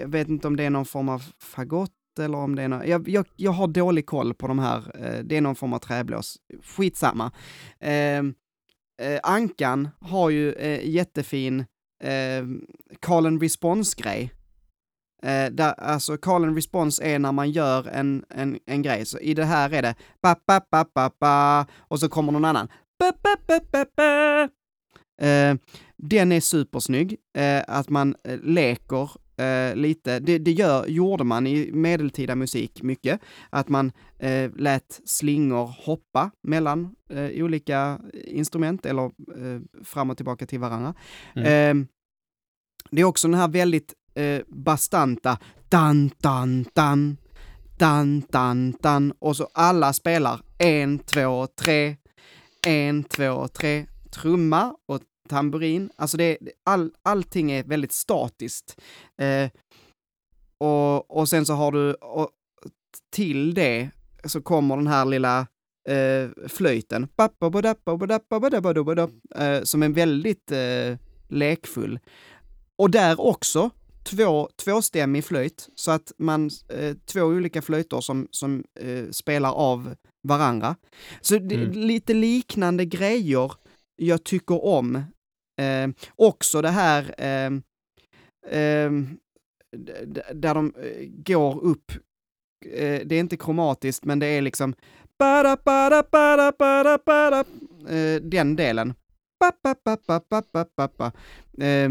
jag vet inte om det är någon form av fagott eller om det är något. jag, jag, jag har dålig koll på de här, eh, det är någon form av träblås. Skitsamma. Eh, eh, Ankan har ju eh, jättefin eh, call and response-grej. Eh, där, alltså call and response är när man gör en, en, en grej, så i det här är det ba, ba, ba, ba, ba, och så kommer någon annan. Ba, ba, ba, ba, ba. Eh, den är supersnygg, eh, att man eh, leker eh, lite. Det, det gör, gjorde man i medeltida musik mycket, att man eh, lät slingor hoppa mellan eh, olika instrument eller eh, fram och tillbaka till varandra. Mm. Eh, det är också den här väldigt eh, bastanta dan, dan, dan, dan, dan, dan, och så alla spelar en, två, tre, en, två, tre, trumma och tamburin. Alltså det, all, allting är väldigt statiskt. Eh, och, och sen så har du, och till det så kommer den här lilla eh, flöjten, eh, som är väldigt eh, lekfull. Och där också två, tvåstämmig flöjt, så att man, eh, två olika flöjter som, som eh, spelar av varandra. Så det, Mm. lite liknande grejer jag tycker om. Eh, också det här eh, eh, där de eh, går upp, eh, det är inte kromatiskt, men det är liksom bara, bara, bara, bara, bara, eh, den delen. Ba, ba, ba, ba, ba, ba, ba. Eh,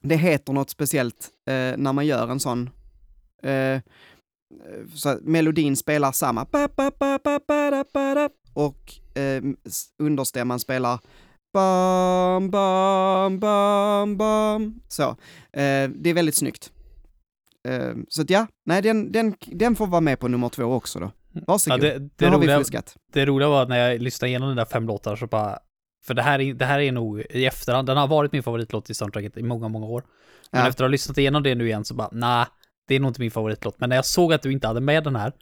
det heter något speciellt eh, när man gör en sån. Eh, eh så melodin spelar samma. Och eh, understämman spelar bam, bam, bam, bam. Så. Eh, det är väldigt snyggt. Eh, så att ja, nej, den, den, den får vara med på nummer två också då. Ja, Varsågod. det, nu det, har vi roliga, fuskat. det roliga var att när jag lyssnade igenom den där fem låtar så bara, För det här, är, det här är nog i efterhand, den har varit min favoritlåt i soundtracket i många, många år. Men Ja. efter att ha lyssnat igenom det nu igen så bara, nej, det är nog inte min favoritlåt. Men när jag såg att du inte hade med den här,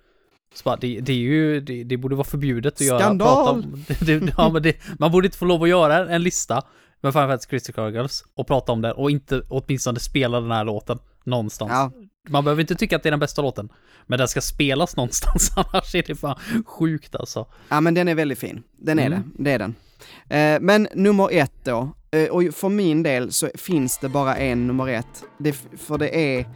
så bara, det, det är ju, det, det borde vara förbjudet att göra. Skandal! (laughs) Det, det, ja, men det, man borde inte få lov att göra en lista med Final Fantasy Crystal Girls och prata om den och inte åtminstone spela den här låten någonstans. Ja, Man behöver inte tycka att det är den bästa låten, men den ska spelas någonstans, (laughs) annars är det fan sjukt alltså. ja, men den är väldigt fin. Den är Mm. det, det är den. Eh, men nummer ett då, eh, och för min del så finns det bara en nummer ett. Det, för det är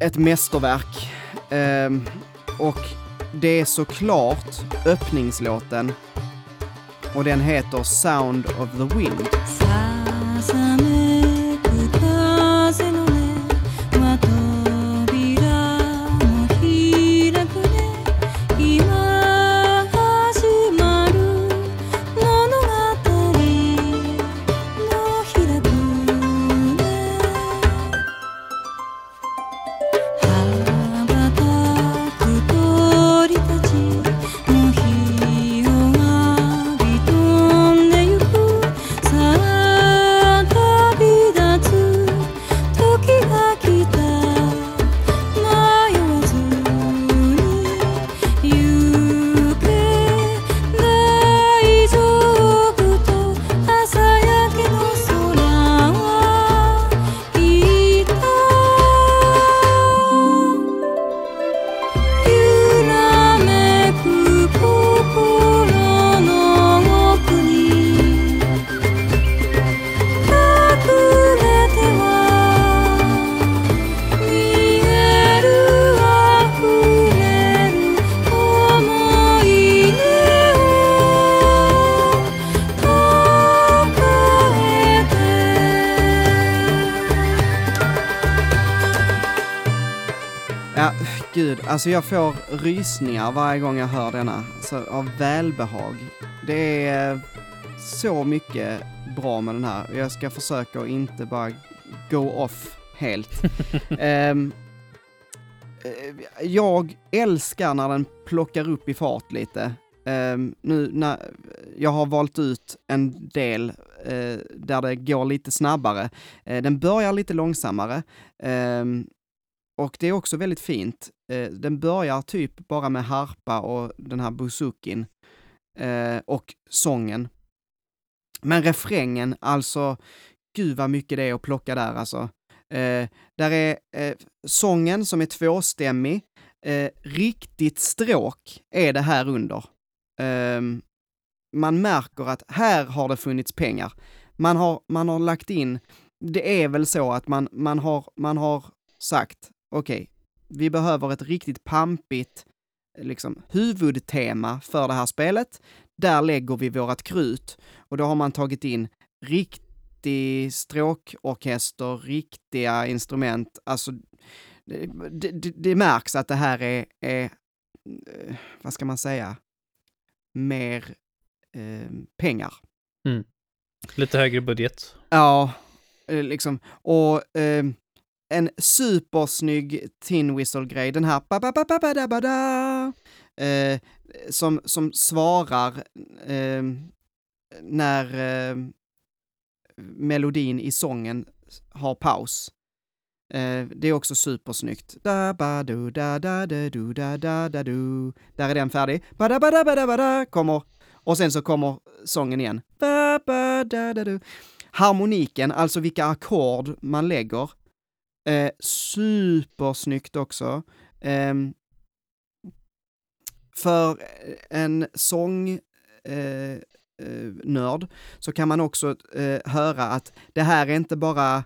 ett mästerverk. Ehm, och det är såklart öppningslåten. Och den heter Sound of the Wind. Alltså jag får rysningar varje gång jag hör denna, så av välbehag. Det är så mycket bra med den här. Jag ska försöka att inte bara go off helt. (laughs) Eh, jag älskar när den plockar upp i fart lite. Ehm, nu när jag har valt ut en del eh, där det går lite snabbare. Eh, den börjar lite långsammare. Ehm, och det är också väldigt fint. Eh, den börjar typ bara med harpa och den här buzukin eh, och sången. Men refrängen, alltså, gud vad mycket det är att plocka där alltså. Eh, där är eh, sången som är tvåstämmig, eh, riktigt stråk är det här under. Ehm, man märker att här har det funnits pengar. Man har, man har lagt in, det är väl så att man, man, har, man har sagt, okej, vi behöver ett riktigt pampigt liksom, huvudtema för det här spelet. Där lägger vi vårat krut och då har man tagit in riktig stråkorkester, riktiga instrument. Alltså, det, det, det märks att det här är, är, eh, vad ska man säga, mer eh, pengar. Lite högre budget. Ja, eh, liksom. Och eh, en supersnygg Tin Whistle-grej, den här ba ba ba ba da ba da eh, som, som svarar eh, när eh, melodin i sången har paus. Eh, det är också supersnyggt. Da ba du da da da du da da da du. Där är den färdig. Ba da ba da ba da ba da kommer. Och sen så kommer sången igen. Ba ba da da du. Harmoniken, alltså vilka ackord man lägger. Eh, supersnyggt också. Eh, för en sång eh, eh, nörd så kan man också eh, höra att det här är inte bara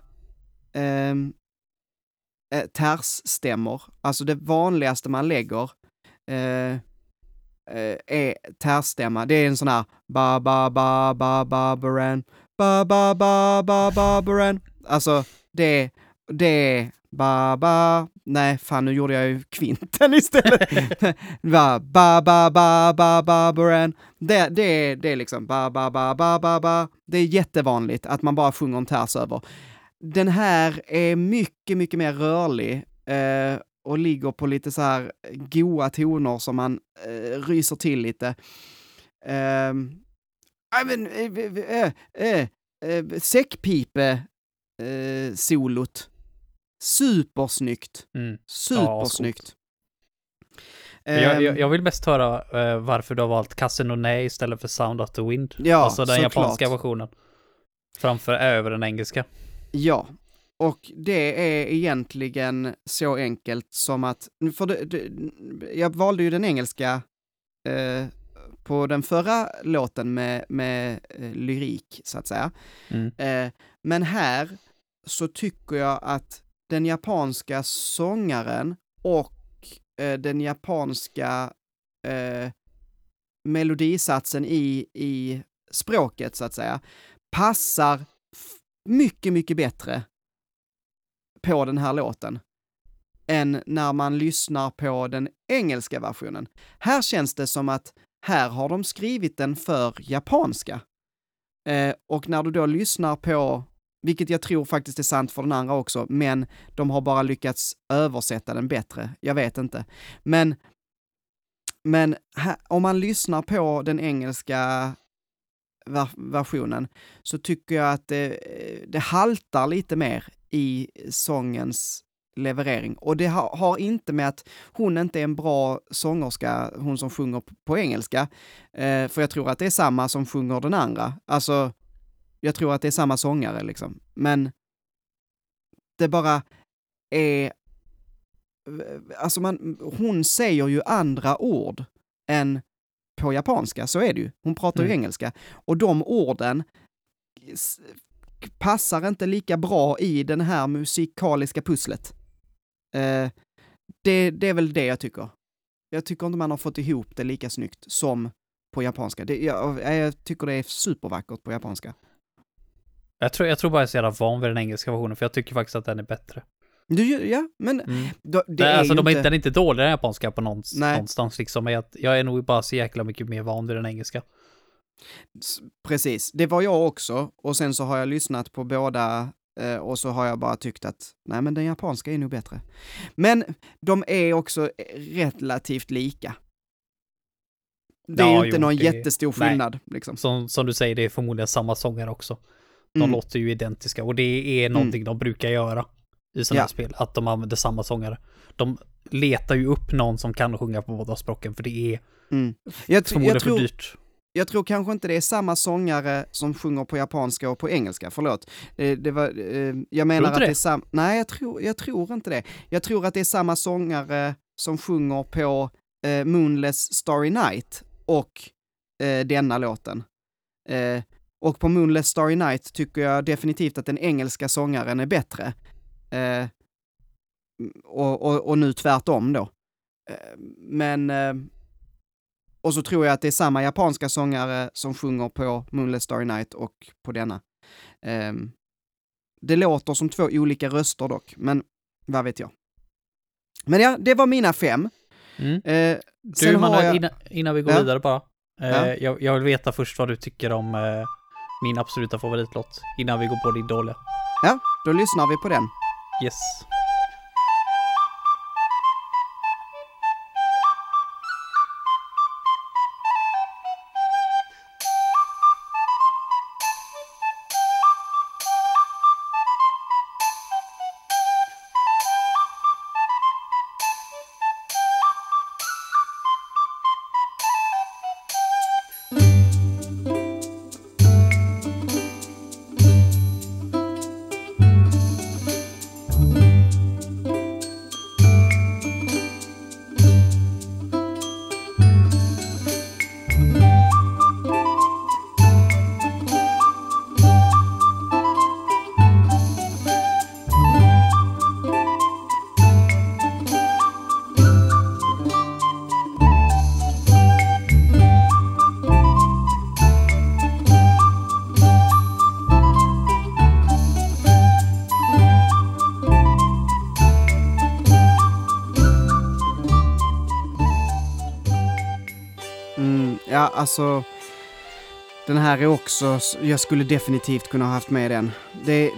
eh, tersstämmor, alltså det vanligaste man lägger eh, är tersstämma. Det är en sån här ba ba ba ba ba baran, ba ba ba ba ba baran. Alltså det, det är ba ba, nej fan nu gjorde jag ju kvinten (laughs) istället. ba ba ba ba ba ba baran. Det, det, är, det är liksom ba ba ba ba ba ba. Det är jättevanligt att man bara sjunger en ters över. Den här är mycket, mycket mer rörlig eh, och ligger på lite så här goa toner som man eh, ryser till lite. Eh, Ja, men, eh eh, eh, eh, eh, säckpipe eh, solot. Supersnyggt. Mm. Supersnyggt. Jag, Ehm, jag, jag vill mest höra eh, varför du har valt Casinone istället för Sound of the Wind. Ja, alltså den japanska versionen. Framför över den engelska. Ja, och det är egentligen så enkelt som att, för det, det, jag valde ju den engelska eh, på den förra låten med, med eh, lyrik, så att säga. Mm. Eh, men här så tycker jag att den japanska sångaren och eh, den japanska eh, melodisatsen i, i språket, så att säga, passar mycket, mycket bättre på den här låten än när man lyssnar på den engelska versionen. Här känns det som att här har de skrivit den för japanska. Eh, och när du då lyssnar på, vilket jag tror faktiskt är sant för den andra också, men de har bara lyckats översätta den bättre. Jag vet inte. Men, men här, om man lyssnar på den engelska ver- versionen så tycker jag att det, det haltar lite mer i sångens leverering. Och det har, har inte med att hon inte är en bra sångerska, hon som sjunger på engelska, eh, för jag tror att det är samma som sjunger den andra. Alltså, jag tror att det är samma sångare liksom. Men det bara är... Alltså man, hon säger ju andra ord än på japanska, så är det ju. Hon pratar ju Mm. engelska. Och de orden passar inte lika bra i den här musikaliska pusslet. Eh, det, det är väl det jag tycker. Jag tycker inte man har fått ihop det lika snyggt som på japanska. Det, jag, jag tycker det är supervackert på japanska. Jag tror, jag tror bara jag är så jävla van vid den engelska versionen, för jag tycker faktiskt att den är bättre. Du, ja, men Mm. då, det Det är alltså, ju de är inte... den är inte dålig den japanska på någonstans, Nej. någonstans liksom, jag, jag är nog bara så jäkla mycket mer van vid den engelska. Precis, det var jag också. Och sen så har jag lyssnat på båda eh, och så har jag bara tyckt att nej men den japanska är nog bättre. Men de är också relativt lika. Det är Ja, ju inte jo, någon jättestor nej. skillnad liksom. Som, som du säger, det är förmodligen samma sångare också. De Mm. låter ju identiska och det är någonting de brukar göra i sådana Ja. spel, att de använder samma sångare. De letar ju upp någon som kan sjunga på båda språken, för det är Mm. Jag, förmodligen för dyrt. jag tror kanske inte det är samma sångare som sjunger på japanska och på engelska, förlåt. Eh, det var, eh, jag menar att det det? är samma, nej jag tror, jag tror inte det. Jag tror att det är samma sångare som sjunger på eh, Moonless Starry Night och eh, denna låten. Eh, och på Moonless Starry Night tycker jag definitivt att den engelska sångaren är bättre. Eh, och, och, och nu tvärtom då. Eh, men eh, och så tror jag att det är samma japanska sångare som sjunger på Moonless Starry Night och på denna. Ehm, det låter som två olika röster dock, men vad vet jag. Men ja, det var mina fem. Mm. Eh, Du, man, har jag... innan, innan vi går Ja. vidare bara. Eh, Ja. jag, jag vill veta först vad du tycker om eh, min absoluta favoritlåt, innan vi går på din dåliga. Ja, då lyssnar vi på den. Yes. Alltså. Den här är också, jag skulle definitivt kunna ha haft med den. Det är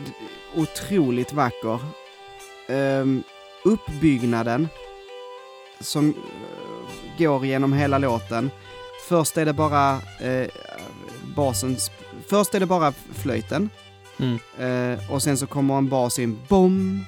otroligt vacker. Ehm, uppbyggnaden som eh, går genom hela låten. Först är det bara eh, basen, sp- först är det bara flöjten, Mm. eh, och sen så kommer en bas in, bom,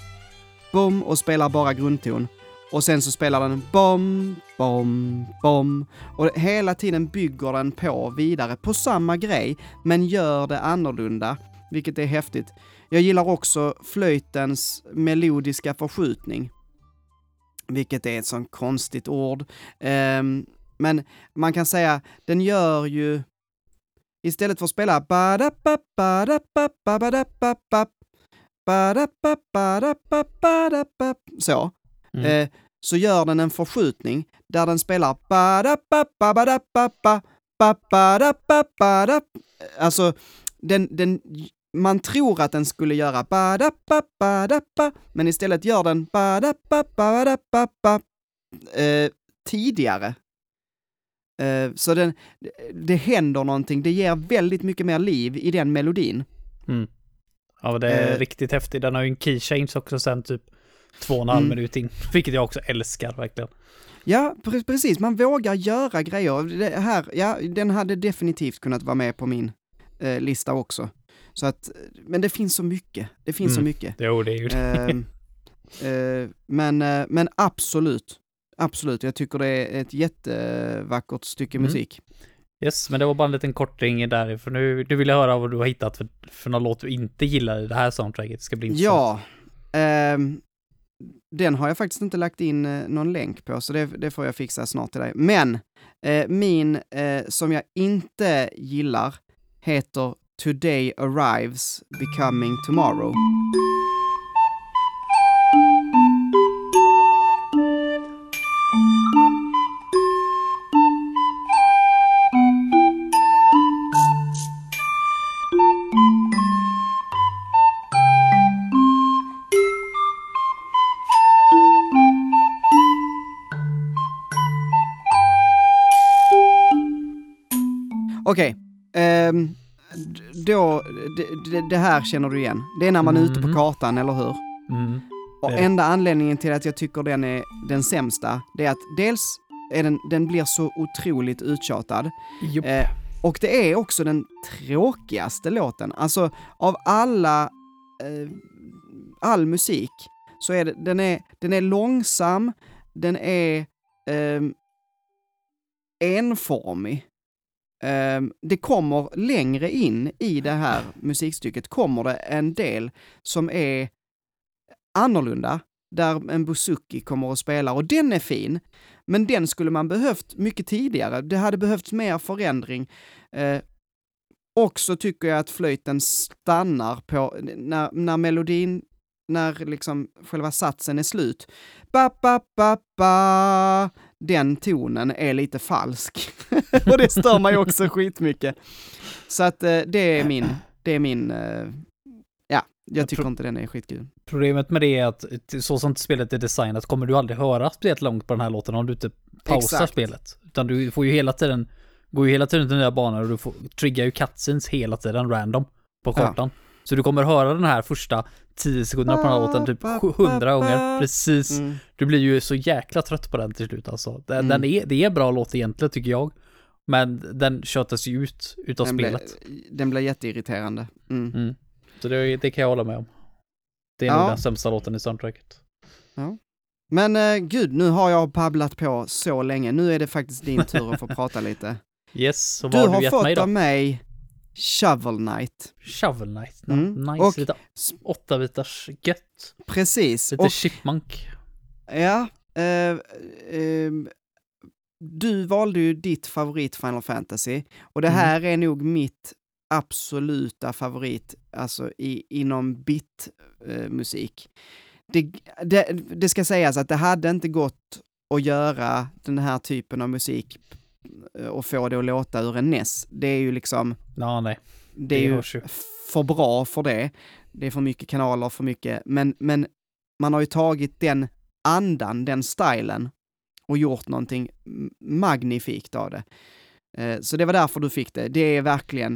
bom, och spelar bara grundton. Och sen så spelar den bom, bom, bom. Och hela tiden bygger den på vidare på samma grej, men gör det annorlunda, vilket är häftigt. Jag gillar också flöjtens melodiska förskjutning, vilket är ett sånt konstigt ord. Um, men man kan säga, den gör ju, istället för att spela så, Mm. eh, så gör den en förskjutning där den spelar ba-da-ba, ba-ba-da-ba-ba, ba-ba-da-ba-ba-da. Alltså, den, den, man tror att den skulle göra ba-da-ba, ba-da-ba, men istället gör den ba-da-ba, ba-da-ba-ba, eh, tidigare. Eh, så den, det händer någonting, det ger väldigt mycket mer liv i den melodin. Mm. Ja, det är Eh. riktigt häftigt. Den har ju en key change också sen typ två och en halv Mm. minut in. Vilket jag också älskar verkligen. Ja, pre- precis. Man vågar göra grejer. Det här, ja, den hade definitivt kunnat vara med på min eh, lista också. Så att, men det finns så mycket. Det finns så Mm. mycket. Jo, det är ju det. Ehm, (laughs) eh, men, eh, men absolut. Absolut, jag tycker det är ett jättevackert stycke Mm. musik. Yes, men det var bara en liten kortring där. För nu, nu vill jag höra vad du har hittat för, för någon låt du inte gillar i det här soundtracket. Det ska bli intressant. Ja, ehm, den har jag faktiskt inte lagt in eh, någon länk på, så det, det får jag fixa snart till dig. Men eh, min eh, som jag inte gillar heter Today Arrives Becoming Tomorrow. Det, det, här känner du igen. Det är när man är ute på Mhm. kartan, eller hur? Mm. Och enda anledningen till att jag tycker den är den sämsta, det är att dels är den, den blir så otroligt uttjatad. Eh, och det är också den tråkigaste låten. Alltså av alla, eh, all musik, så är det, den är, den är långsam, den är eh, enformig. Eh, det kommer längre in i det här musikstycket, kommer det en del som är annorlunda, där en bouzouki kommer och spelar och den är fin. Men den skulle man behövt mycket tidigare. Det hade behövts mer förändring. Eh, också tycker jag att flöjten stannar på, när, när melodin, när liksom själva satsen är slut. Ba, ba, ba, ba. Den tonen är lite falsk. (laughs) och det stör mig också skitmycket. Så att eh, det är min, det är min, eh, ja, jag tycker inte den är skitkul. Problemet med det är att så som spelet är designat kommer du aldrig höra speciellt långt på den här låten om du inte pausar Exakt. spelet. Utan du får ju hela tiden, går ju hela tiden till nya banor och du får, triggar ju cutscenes hela tiden random på Ja. Så du kommer höra den här första 10 sekunderna på den här låten typ 100 gånger. Precis. Mm. Du blir ju så jäkla trött på den till slut alltså. Den, Mm. den är, det är bra låt egentligen tycker jag. Men den tjötas ju ut utav Den spelet. den blir jätteirriterande. Mm. Mm. Så det, det kan jag hålla med om. Det är Ja. nog den sämsta låten i soundtracket. Men eh, gud, nu har jag babblat på så länge. Nu är det faktiskt din tur att få (laughs) prata lite. Yes, så Du vad har har du gett fått mig då? av mig Shovel Knight. Shovel Knight. Ja, Mm. Nice, Och- lite åtta bitars gött. Precis. Lite Och chipmunk. ja, eh, ehm, du valde ju ditt favorit Final Fantasy och det Mm. här är nog mitt absoluta favorit, alltså i, inom bit-musik. det, det, det ska sägas att det hade inte gått att göra den här typen av musik eh, och få det att låta ur en NES. Det är ju liksom, Ja, nej. det är ju för bra för det. Det är för mycket kanaler, för mycket, men, men man har ju tagit den andan, den stilen och gjort någonting magnifikt av det. Eh, Så det var därför du fick det. Det är verkligen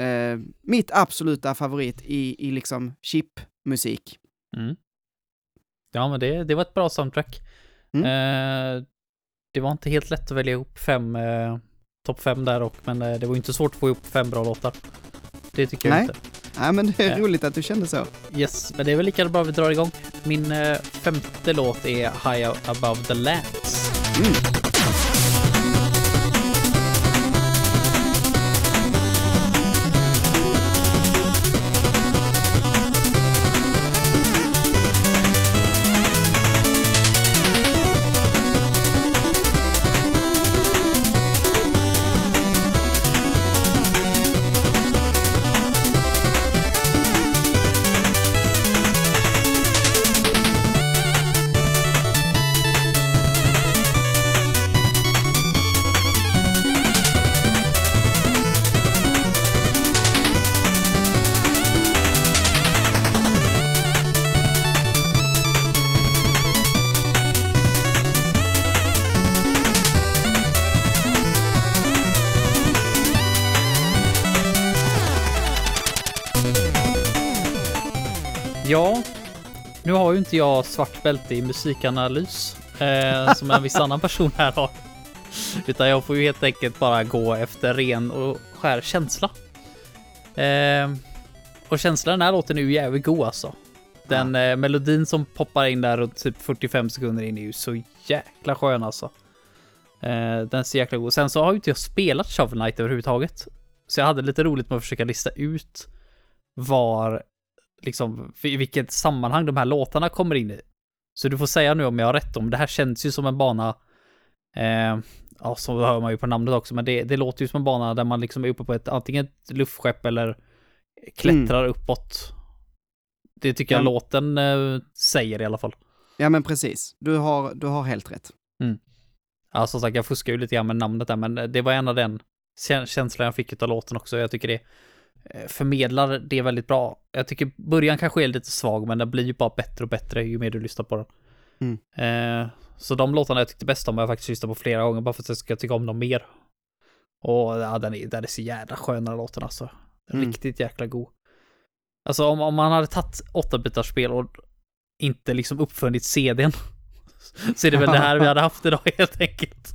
eh, mitt absoluta favorit i, i liksom chipmusik. Mm. Ja, men det, det var ett bra soundtrack. Mm. Eh, det var inte helt lätt att välja ihop fem eh, topp fem där och men eh, det var inte svårt att få ihop fem bra låtar. Det tycker jag Nej. inte. Nej, men det är Ja. roligt att du kände så. Yes, men det är väl lika bra vi drar igång. Min eh, femte låt är High Above the Lands. Mm. Inte jag svart bälte i musikanalys eh, som en viss (laughs) annan person här har. Utan jag får ju helt enkelt bara gå efter ren och skär känsla. Eh, och känslan i den här låten är ju jävligt god alltså. Den eh, melodin som poppar in där och typ 45 sekunder in är ju så jäkla skön alltså. Eh, den är så jäkla god. Sen så har ju inte jag spelat Shovel Knight överhuvudtaget. Så jag hade lite roligt med att försöka lista ut var liksom, i vilket sammanhang de här låtarna kommer in i. Så du får säga nu om jag har rätt om det här känns ju som en bana, eh, ja så hör man ju på namnet också, men det, det låter ju som en bana där man liksom är uppe på ett antingen ett luftskepp eller klättrar uppåt. Det tycker jag Ja. låten eh, säger i alla fall. Ja, men precis. Du har, du har helt rätt. Ja, som sagt, jag fuskar ju lite grann med namnet där, men det var en av den kä- känslan jag fick av låten också. Jag tycker det förmedlar det väldigt bra. Jag tycker början kanske är lite svag, men den blir ju bara bättre och bättre ju mer du lyssnar på den. Mm. Eh, så de låtarna jag tyckte bäst om har jag faktiskt lyssnat på flera gånger, bara för att jag ska tycka om dem mer. Och ja, den är, den är så jävla skön den låten alltså. Mm. Riktigt jäkla god. Alltså om, om man hade tagit 8 spel och inte liksom uppfunnit CDn så är det väl det här vi hade haft idag helt enkelt.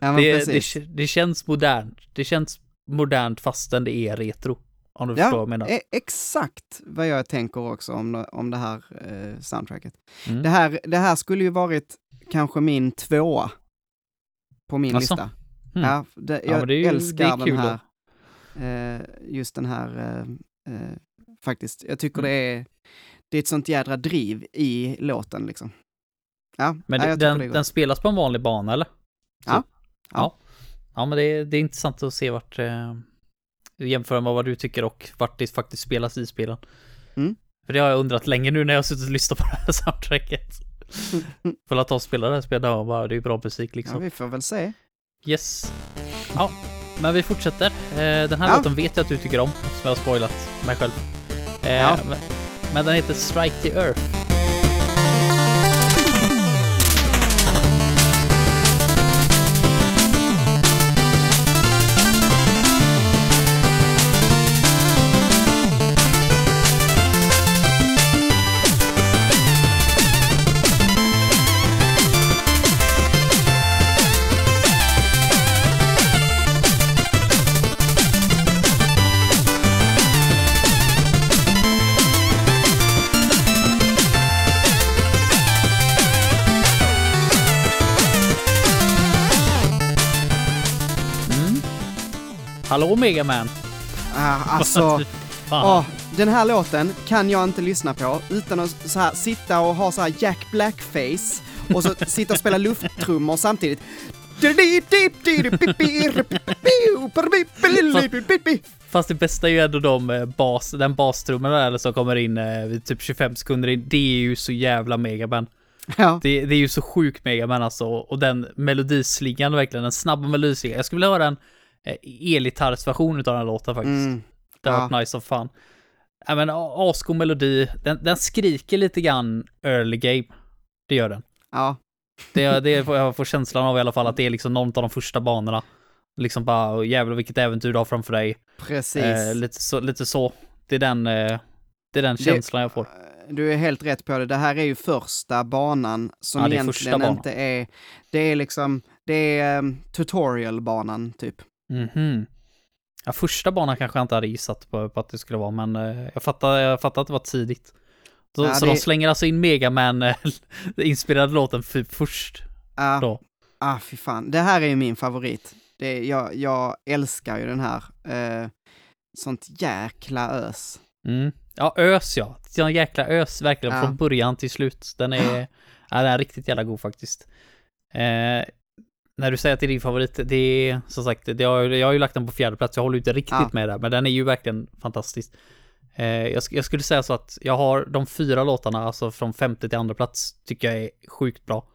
Ja, Det, det, det känns modernt. Det känns modernt fastän det är retro. Om du förstår vad Ja, jag menar. e- exakt vad jag tänker också om, om det här eh, soundtracket. Mm. Det, här, det här skulle ju varit kanske min tvåa på min Asså? lista. Mm. Ja, det, Ja, jag men det ju- älskar den här, eh, just den här, eh, eh, faktiskt. Jag tycker Mm. det är, det är ett sånt jädra driv i låten liksom. Ja, Men ja, det, den, den spelas på en vanlig bana eller? Ja. Så- Ja. Ja, ja men det, är- det är intressant att se vart eh, jämföra med vad du tycker och vart det faktiskt spelas i spelen. Mm. För det har jag undrat länge nu när jag har suttit och lyssnat på det här (laughs) soundtracket. (laughs) För att ta och spela det här spelet och bara, det är ju bra musik ja, liksom. vi får väl se. Yes. Ja, men vi fortsätter. Eh, Den här Ja. låten vet jag att du tycker om, som jag har spoilat mig själv. Eh, Ja. men den heter Strike the Earth. Hallå Megaman! Ah, (laughs) alltså, åh, den här låten kan jag inte lyssna på utan att så här, sitta och ha så här Jack Black-face och så (laughs) sitta och spela lufttrummor samtidigt. Fast det bästa är ju ändå de eh, bas, den bastrummen där som kommer in eh, vid typ 25 sekunder in. Det är ju så jävla megaman. Ja, Det, det är ju så sjukt megaman alltså. Och den melodislingan verkligen, den snabba melodislingan. Jag skulle vilja höra en eh, elgitarrsversion utav den här låten faktiskt. mm, Det har ja. varit nice som fan. Ja men asgod melodi. Den, den skriker lite grann early game. Det gör den. ja, Det, det (laughs) jag får känslan av i alla fall att det är liksom någon av de första banorna. Liksom bara, "Åh, jävlar vilket äventyr du har framför dig. precis. Eh, lite, så, lite så. Det är den, eh, det är den Det- känslan jag får. Du är helt rätt på det. Det här är ju första banan som Ja, det egentligen banan. inte är... Det är liksom Det är um, tutorialbanan typ. Mhm. Ja, första banan kanske jag inte hade gissat på, på att det skulle vara, men eh, jag fattar, jag fattar att det var tidigt. Så, Ja, så det- de slänger alltså in Megaman eh, (laughs) låten för, först Ah, då. ah, fy fan. Det här är ju min favorit. Det, jag, jag älskar ju den här. Eh, sånt jäkla ös. Mm. Ja, ös ja. En jäkla ös verkligen Ja. från början till slut. Den är, ja, den är riktigt jävla god faktiskt. Eh, när du säger att det är din favorit, det är som sagt, det har, jag har ju lagt den på fjärde plats. jag håller inte riktigt Ja. med där, men den är ju verkligen fantastisk. Eh, jag, jag skulle säga så att jag har de fyra låtarna, alltså från femte till andra plats, tycker jag är sjukt bra.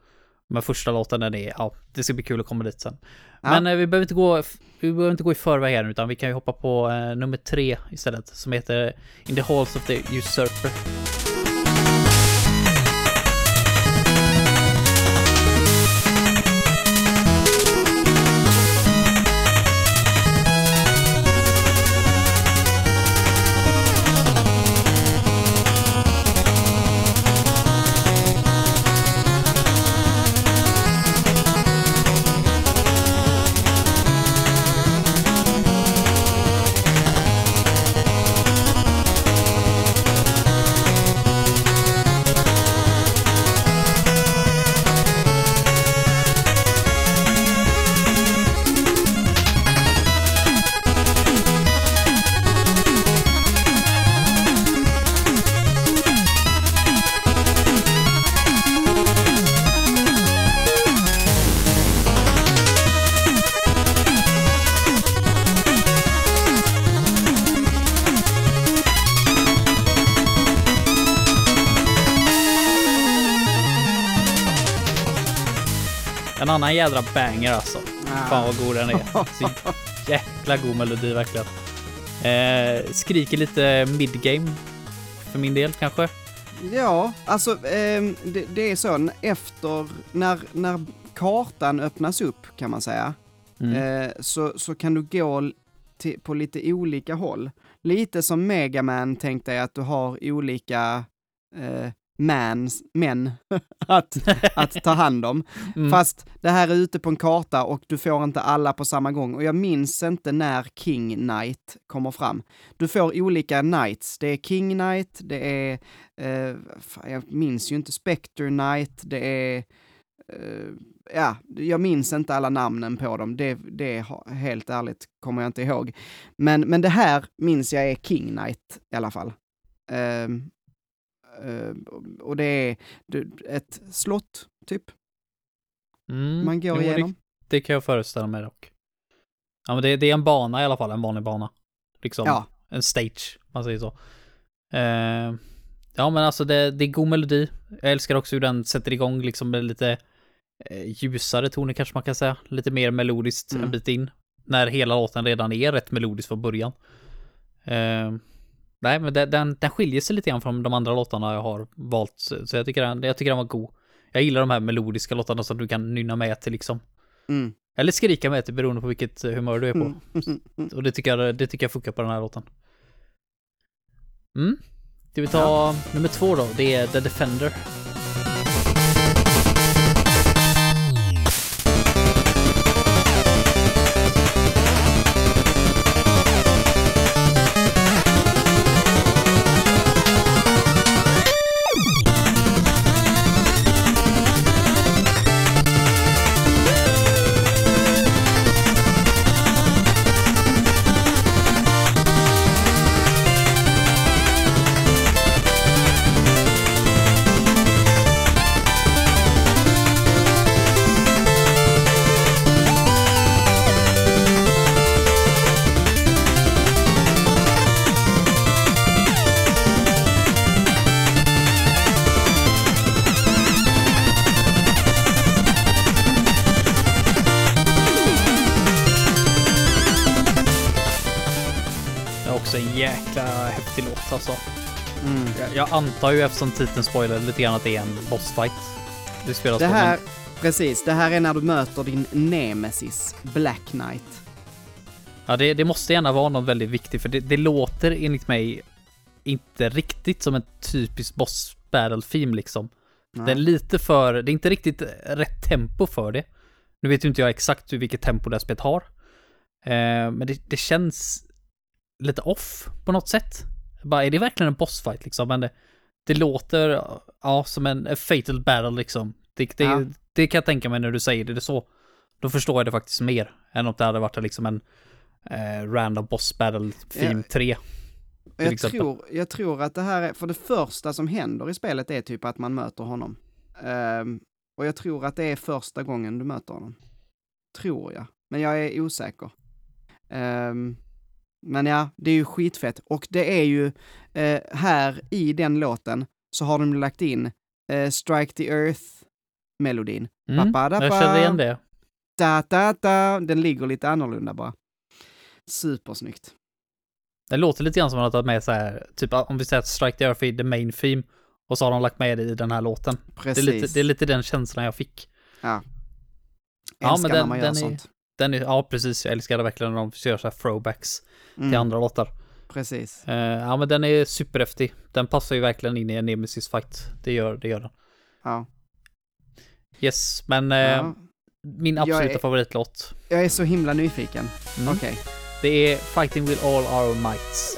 Men första låten, den är, ja, det ska bli kul att komma dit sen. Ja. Men eh, vi behöver inte gå, vi behöver inte gå i förväg här utan vi kan ju hoppa på eh, nummer tre istället, som heter In the Halls of the Usurper. Jädra banger alltså. Fan vad god den är. Så jäkla god melodi verkligen. Eh, skriker lite midgame. För min del kanske. Ja, alltså ehm, det, det är så, efter, när, när kartan öppnas upp kan man säga, Mm. eh, så, så kan du gå till, på lite olika håll. Lite som Megaman tänkte jag att du har olika eh, mans, män (laughs) att, att ta hand om. Mm. Fast det här är ute på en karta och du får inte alla på samma gång. Och jag minns inte när King Knight kommer fram. Du får olika Knights. Det är King Knight, det är, eh, fan, jag minns ju inte, Spectre Knight, det är, eh, ja, jag minns inte alla namnen på dem. Det, det helt ärligt kommer jag inte ihåg. Men, men det här minns jag är King Knight i alla fall. Eh, och det är ett slott, typ, Mm. man går Jo, igenom. Det, det kan jag föreställa mig dock. Ja men det, det är en bana i alla fall, en vanlig bana. Liksom Ja. en stage, man säger så. Eh, ja men alltså det, det är god melodi. Jag älskar också hur den sätter igång liksom med lite eh, ljusare toner kanske man kan säga. Lite mer melodiskt Mm. en bit in. När hela låten redan är rätt melodisk från början. Eh, nej men den, den, den skiljer sig lite grann från de andra låtarna jag har valt. Så jag tycker den, jag tycker den var god. Jag gillar de här melodiska låtarna som du kan nynna med till liksom. Mm. Eller skrika med till beroende på vilket humör du är på. Mm. (laughs) Och det tycker, jag, det tycker jag funkar på den här låten. Mm. Ska vi ta nummer två då? Det är The Defender. Antar ju eftersom titeln spoilar lite grann att det är en bossfight. Det spelas Det här, men- precis, det här är när du möter din nemesis, Black Knight. Ja, det, det måste gärna vara något väldigt viktigt, för det, det låter enligt mig inte riktigt som en typisk boss battle theme liksom. Nej. Det är lite för, det är inte riktigt rätt tempo för det. Nu vet ju inte jag exakt hur vilket tempo det här spelet har. Eh, men det, det känns lite off på något sätt. Bara, är det verkligen en bossfight liksom? Men det, det låter, ja, som en fatal battle liksom. Det, det, Ja. det kan jag tänka mig när du säger det, det är så. Då förstår jag det faktiskt mer än om det hade varit liksom en eh, random boss battle theme Ja. 3. Och jag, exempel. tror, jag tror att det här är, för det första som händer i spelet är typ att man möter honom. Ehm, och jag tror att det är första gången du möter honom. Tror jag. Men jag är osäker. Ehm, men ja, det är ju skitfett. Och det är ju eh, här i den låten så har de lagt in eh, Strike the Earth-melodin. Mm, jag känner igen det. Da, da, da. Den ligger lite annorlunda bara. Supersnyggt. Det låter lite grann som att de har tagit med så här, typ om vi säger att Strike the Earth är the main theme och så har de lagt med det i den här låten. Det Precis. är, lite, det är lite den känslan jag fick. Ja. Ja, Älskar men när den- man gör den är- sånt. Den är, ja precis, jag älskar det verkligen när de kör så här throwbacks till Mm, andra låtar. Precis. Eh, ja men den är superhäftig. Den passar ju verkligen in i en Nemesis fight. Det gör, det gör den. Ja. Yes, men eh, ja. min absoluta är- favoritlåt. Jag är så himla nyfiken. Mm. Okej. Det är Fighting with all our mights.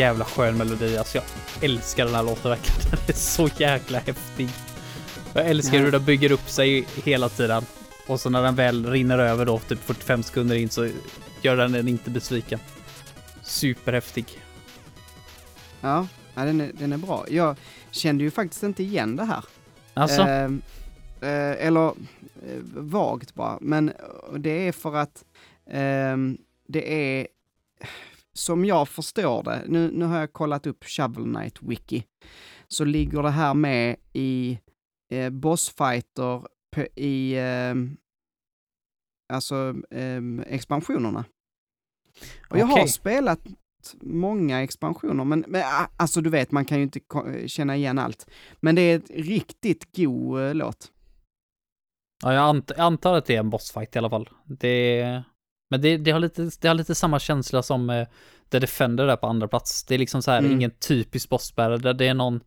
Jävla skön melodi. Alltså jag älskar den här låten verkligen. (laughs) Den är så jäkla häftig. Jag älskar Ja. hur den bygger upp sig hela tiden. Och så när den väl rinner över då, typ 45 sekunder in, så gör den den inte besviken. Superhäftig. Ja, ja den, är, den är bra. Jag kände ju faktiskt inte igen det här. Alltså, Ehm, eh, eller eh, vagt bara. Men eh, det är för att ehm, det är, som jag förstår det, nu, nu har jag kollat upp Shovel Knight Wiki, så ligger det här med i eh, bossfighter i ehm, alltså ehm, expansionerna. Och jag har spelat många expansioner, men, men ah, alltså du vet, man kan ju inte ko- känna igen allt. Men det är ett riktigt god eh, låt. ja, jag, ant jag antar att det är en bossfight i alla fall. Det, men det, det, har lite, det har lite samma känsla som eh, The Defender där på andra plats. Det är liksom så här, Mm. ingen typisk bossbärare. där Det är någon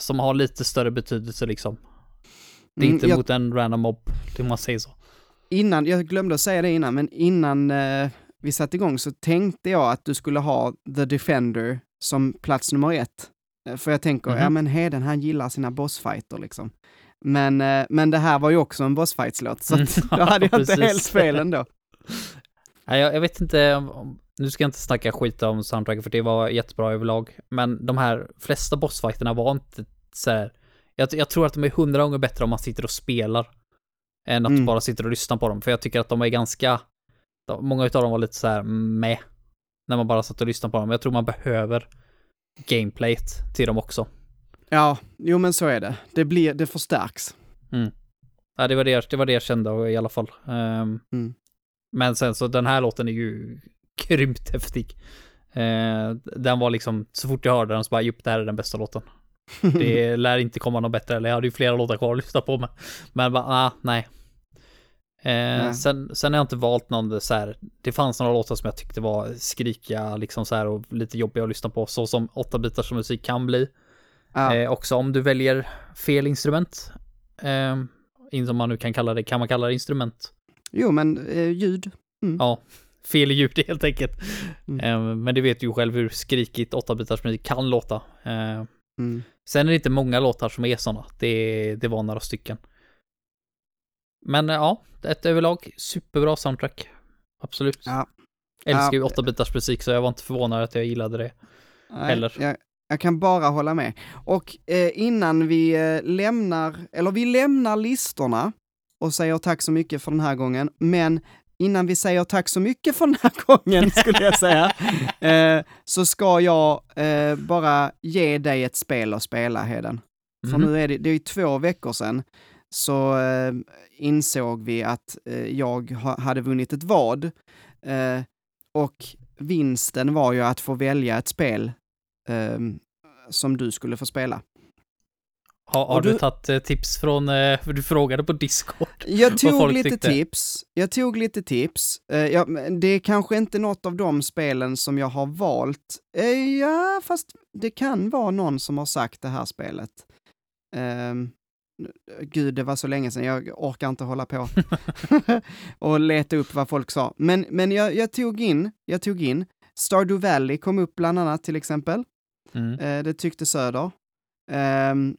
som har lite större betydelse liksom. Det är Mm, inte jag- mot en random mob, om man säger så. Innan, jag glömde att säga det innan, men innan eh, vi satte igång så tänkte jag att du skulle ha The Defender som plats nummer ett. Eh, För jag tänker, Mhm. ja men Heden han gillar sina bossfighter liksom. Men, eh, men det här var ju också en bossfightslåt, så att Mm, (laughs) då hade jag inte helt fel ändå. Nej, jag, jag vet inte, om- nu ska jag inte snacka skit om soundtracket för det var jättebra överlag. Men de här flesta bossfighterna var inte så här. Jag, jag tror att de är hundra gånger bättre om man sitter och spelar. Än att Mm. bara sitter och lyssnar på dem. För jag tycker att de är ganska, de, många utav dem var lite så här med. När man bara satt och lyssnade på dem. Jag tror man behöver gameplayet till dem också. Ja, jo men så är det. Det, blir, det förstärks. Ja, det var det, det var det jag kände i alla fall. Ehm, Mm. Men sen så den här låten är ju grymt häftig. Eh, den var liksom, så fort jag hörde den så bara, jupp, det här är den bästa låten. (laughs) Det lär inte komma något bättre, eller jag hade ju flera låtar kvar att lyssna på med. Men bara, ah, nej. Eh, Nej. Sen, sen har jag inte valt någon så här, det fanns några låtar som jag tyckte var skrikiga liksom så här och lite jobbiga att lyssna på, så som 8 bitars musik kan bli. ja. Eh, också om du väljer fel instrument, eh, in som man nu kan kalla det, kan man kalla det instrument? Jo men eh, ljud. Ja, fel ljud (laughs) helt enkelt. Mm. Eh, men det vet du ju själv hur skrikigt 8-bitars musik kan låta. Eh, Mm. sen är det inte många låtar som är sådana. Det, det var några stycken. Men ja, ett överlag superbra soundtrack. Absolut. Ja. Älskar ju Ja. 8-bitars musik så jag var inte förvånad att jag gillade det. Nej, Eller? Jag, jag kan bara hålla med. Och eh, innan vi eh, lämnar, eller vi lämnar listorna och säger tack så mycket för den här gången, men innan vi säger tack så mycket för den här (laughs) gången, skulle jag säga, (laughs) eh, så ska jag eh, bara ge dig ett spel att spela, Heden. För Mhm. nu är det, det är ju två veckor sedan, så eh, insåg vi att eh, jag ha, hade vunnit ett vad. Eh, och vinsten var ju att få välja ett spel eh, som du skulle få spela. Har, har du, du- tagit eh, tips från, eh, (laughs) du frågade på Discord? Jag (laughs) tog lite tyckte. tips. Jag tog lite tips. Eh, ja, det är kanske inte något av de spelen som jag har valt. Ja, fast det kan vara någon som har sagt det här spelet. Ehm, gud, det var så länge sedan, jag orkar inte hålla på (laughs) och leta upp vad folk sa. Men, men jag, jag tog in, jag tog in, Stardew Valley kom upp bland annat till exempel. Mm. Det tyckte Söder. Ehm,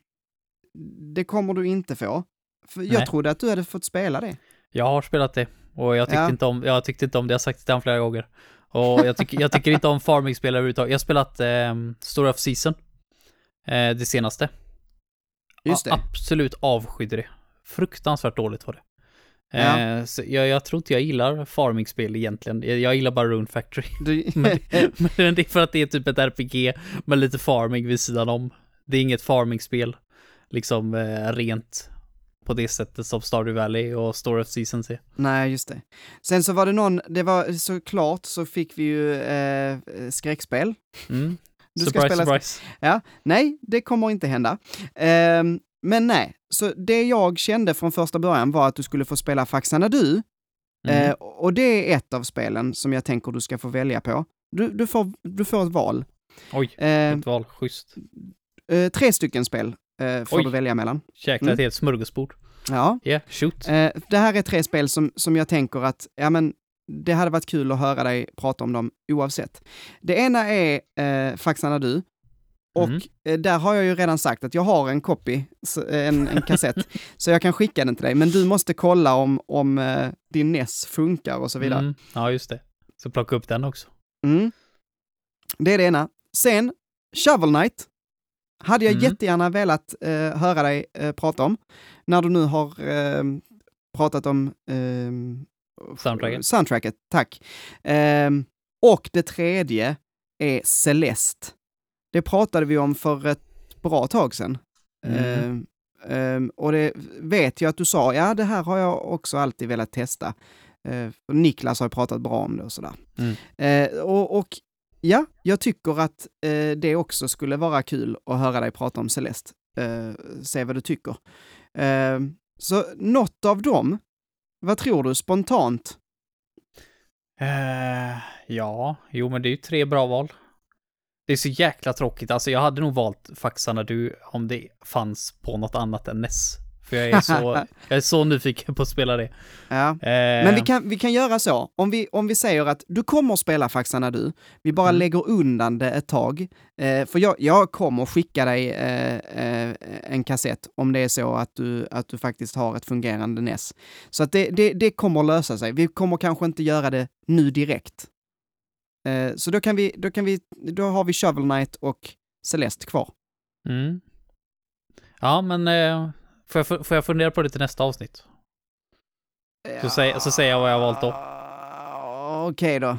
det kommer du inte få. För jag Nej. trodde att du hade fått spela det. Jag har spelat det och jag tyckte, Ja. inte, om, jag tyckte inte om det, jag har sagt det till honom flera gånger. Och jag, tycker jag tycker inte om farming-spel överhuvudtaget. Jag har spelat eh, Story of Season, eh, det senaste. Just det. Absolut avskydde det. Fruktansvärt dåligt var det. Ja. Eh, så jag, jag tror inte jag gillar farming-spel egentligen. Jag, jag gillar bara Rune Factory. Du, (laughs) Men, men det är för att det är typ ett RPG med lite farming vid sidan om. Det är inget farming-spel, liksom eh, rent på det sättet som Stardew Valley och Story of Seasons är. nej, just det. Sen så var det någon, det var såklart så fick vi ju eh, skräckspel. Mm. Du ska surprise, spela- surprise. Ja, nej, det kommer inte hända. Ehm, men nej, så det jag kände från första början var att du skulle få spela Faxanadu. Mm. Eh, och det är ett av spelen som jag tänker du ska få välja på. Du, du, får, du får ett val. Oj, Eh, ett val, schysst. eh, tre stycken spel eh, får Oj. du välja mellan. Jäklar, Mm. ett helt smörgåsbord. Ja, yeah, shoot. eh, det här är tre spel som, som jag tänker att, ja men, det hade varit kul att höra dig prata om dem oavsett. Det ena är eh, Faxanadu. Och Mm. eh, där har jag ju redan sagt att jag har en copy, en, en kassett, (laughs) så jag kan skicka den till dig. Men du måste kolla om, om eh, din NES funkar och så vidare. Mm. Ja, just det. Så plocka upp den också. Mm. Det är det ena. Sen, Shovel Knight. Hade jag Mm. jättegärna velat eh, höra dig eh, prata om. När du nu har eh, pratat om ehm, Soundtracket. soundtracket, tack. Ehm, och det tredje är Celeste. Det pratade vi om för ett bra tag sedan. Mm. Ehm, ehm, och det vet jag att du sa, ja det här har jag också alltid velat testa. Uh, Niklas har pratat bra om det och sådär. Mm. Eh, och, och ja, jag tycker att eh, det också skulle vara kul att höra dig prata om Celeste. Eh, se vad du tycker. Eh, så något av dem, vad tror du spontant? Eh, ja, jo men det är ju tre bra val. Det är så jäkla tråkigt. Alltså jag hade nog valt Faxarna du om det fanns på något annat än NES. För jag är så, jag är så nyfiken på att spela det. (laughs) Ja. Eh, Men vi kan, vi kan göra så, om vi, om vi säger att du kommer att spela Faxarna du, vi bara Mm. lägger undan det ett tag, eh, för jag, jag kommer skicka dig eh, eh, en kassett om det är så att du, att du faktiskt har ett fungerande NES. Så att det, det, det kommer lösa sig. Vi kommer kanske inte göra det nu direkt. Eh, så då kan vi, då kan vi, då har vi Shovel Knight och Celeste kvar. Mm. Ja, men eh, får, jag, får jag fundera på det till nästa avsnitt? Så säger- så säger jag vad jag har valt då. Okej då.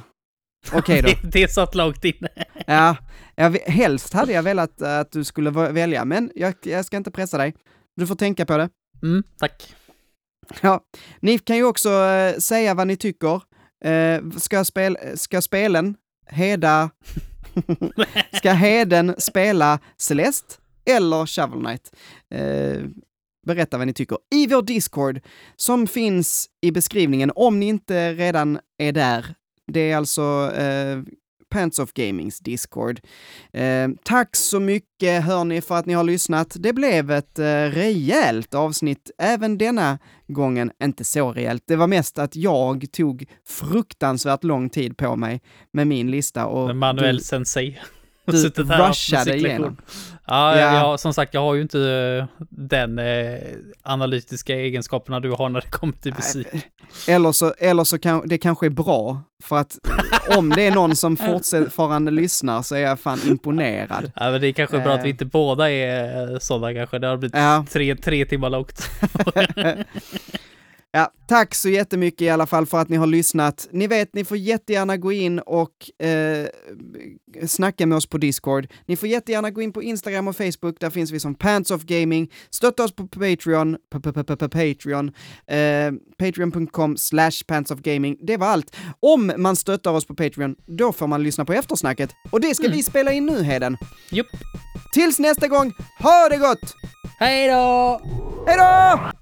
Okej då. (laughs) det, det satt långt inne. (laughs) Ja, jag, helst hade jag velat eh, att du skulle välja, men jag, jag ska inte pressa dig. Du får tänka på det. Mm, tack. Ja, ni kan ju också eh, säga vad ni tycker. Eh, ska, spel, ska spelen Heda... (laughs) ska Heden spela Celeste eller Shovel Knight? Eh, berätta vad ni tycker i vår Discord som finns i beskrivningen om ni inte redan är där. Det är alltså eh, Pants of Gamings Discord. Eh, tack så mycket hörni för att ni har lyssnat. Det blev ett eh, rejält avsnitt även denna gången. Inte så rejält, det var mest att jag tog fruktansvärt lång tid på mig med min lista och Manuel du, sensei. du (laughs) rushade igenom. Ja, Ja. ja. som sagt, jag har ju inte eh, den eh, analytiska egenskaperna du har när det kommer till musik. Eller så, eller så kan det kanske är bra, för att om det är någon som (laughs) fortfarande lyssnar så är jag fan imponerad. Ja, men det är kanske bra att vi Eh. inte båda är sådana kanske. Det har blivit Ja. tre, tre timmar långt. (laughs) (laughs) Ja, tack så jättemycket i alla fall för att ni har lyssnat. Ni vet, ni får jättegärna gå in och eh, snacka med oss på Discord. Ni får jättegärna gå in på Instagram och Facebook, där finns vi som Pants of Gaming. Stötta oss på Patreon, Patreon, eh, patreon.com slash Pants of Gaming. Det var allt. Om man stöttar oss på Patreon, då får man lyssna på eftersnacket. Och det ska vi spela in nu, Heden. Jupp. Tills nästa gång, ha det gott! Hej då! Hej då!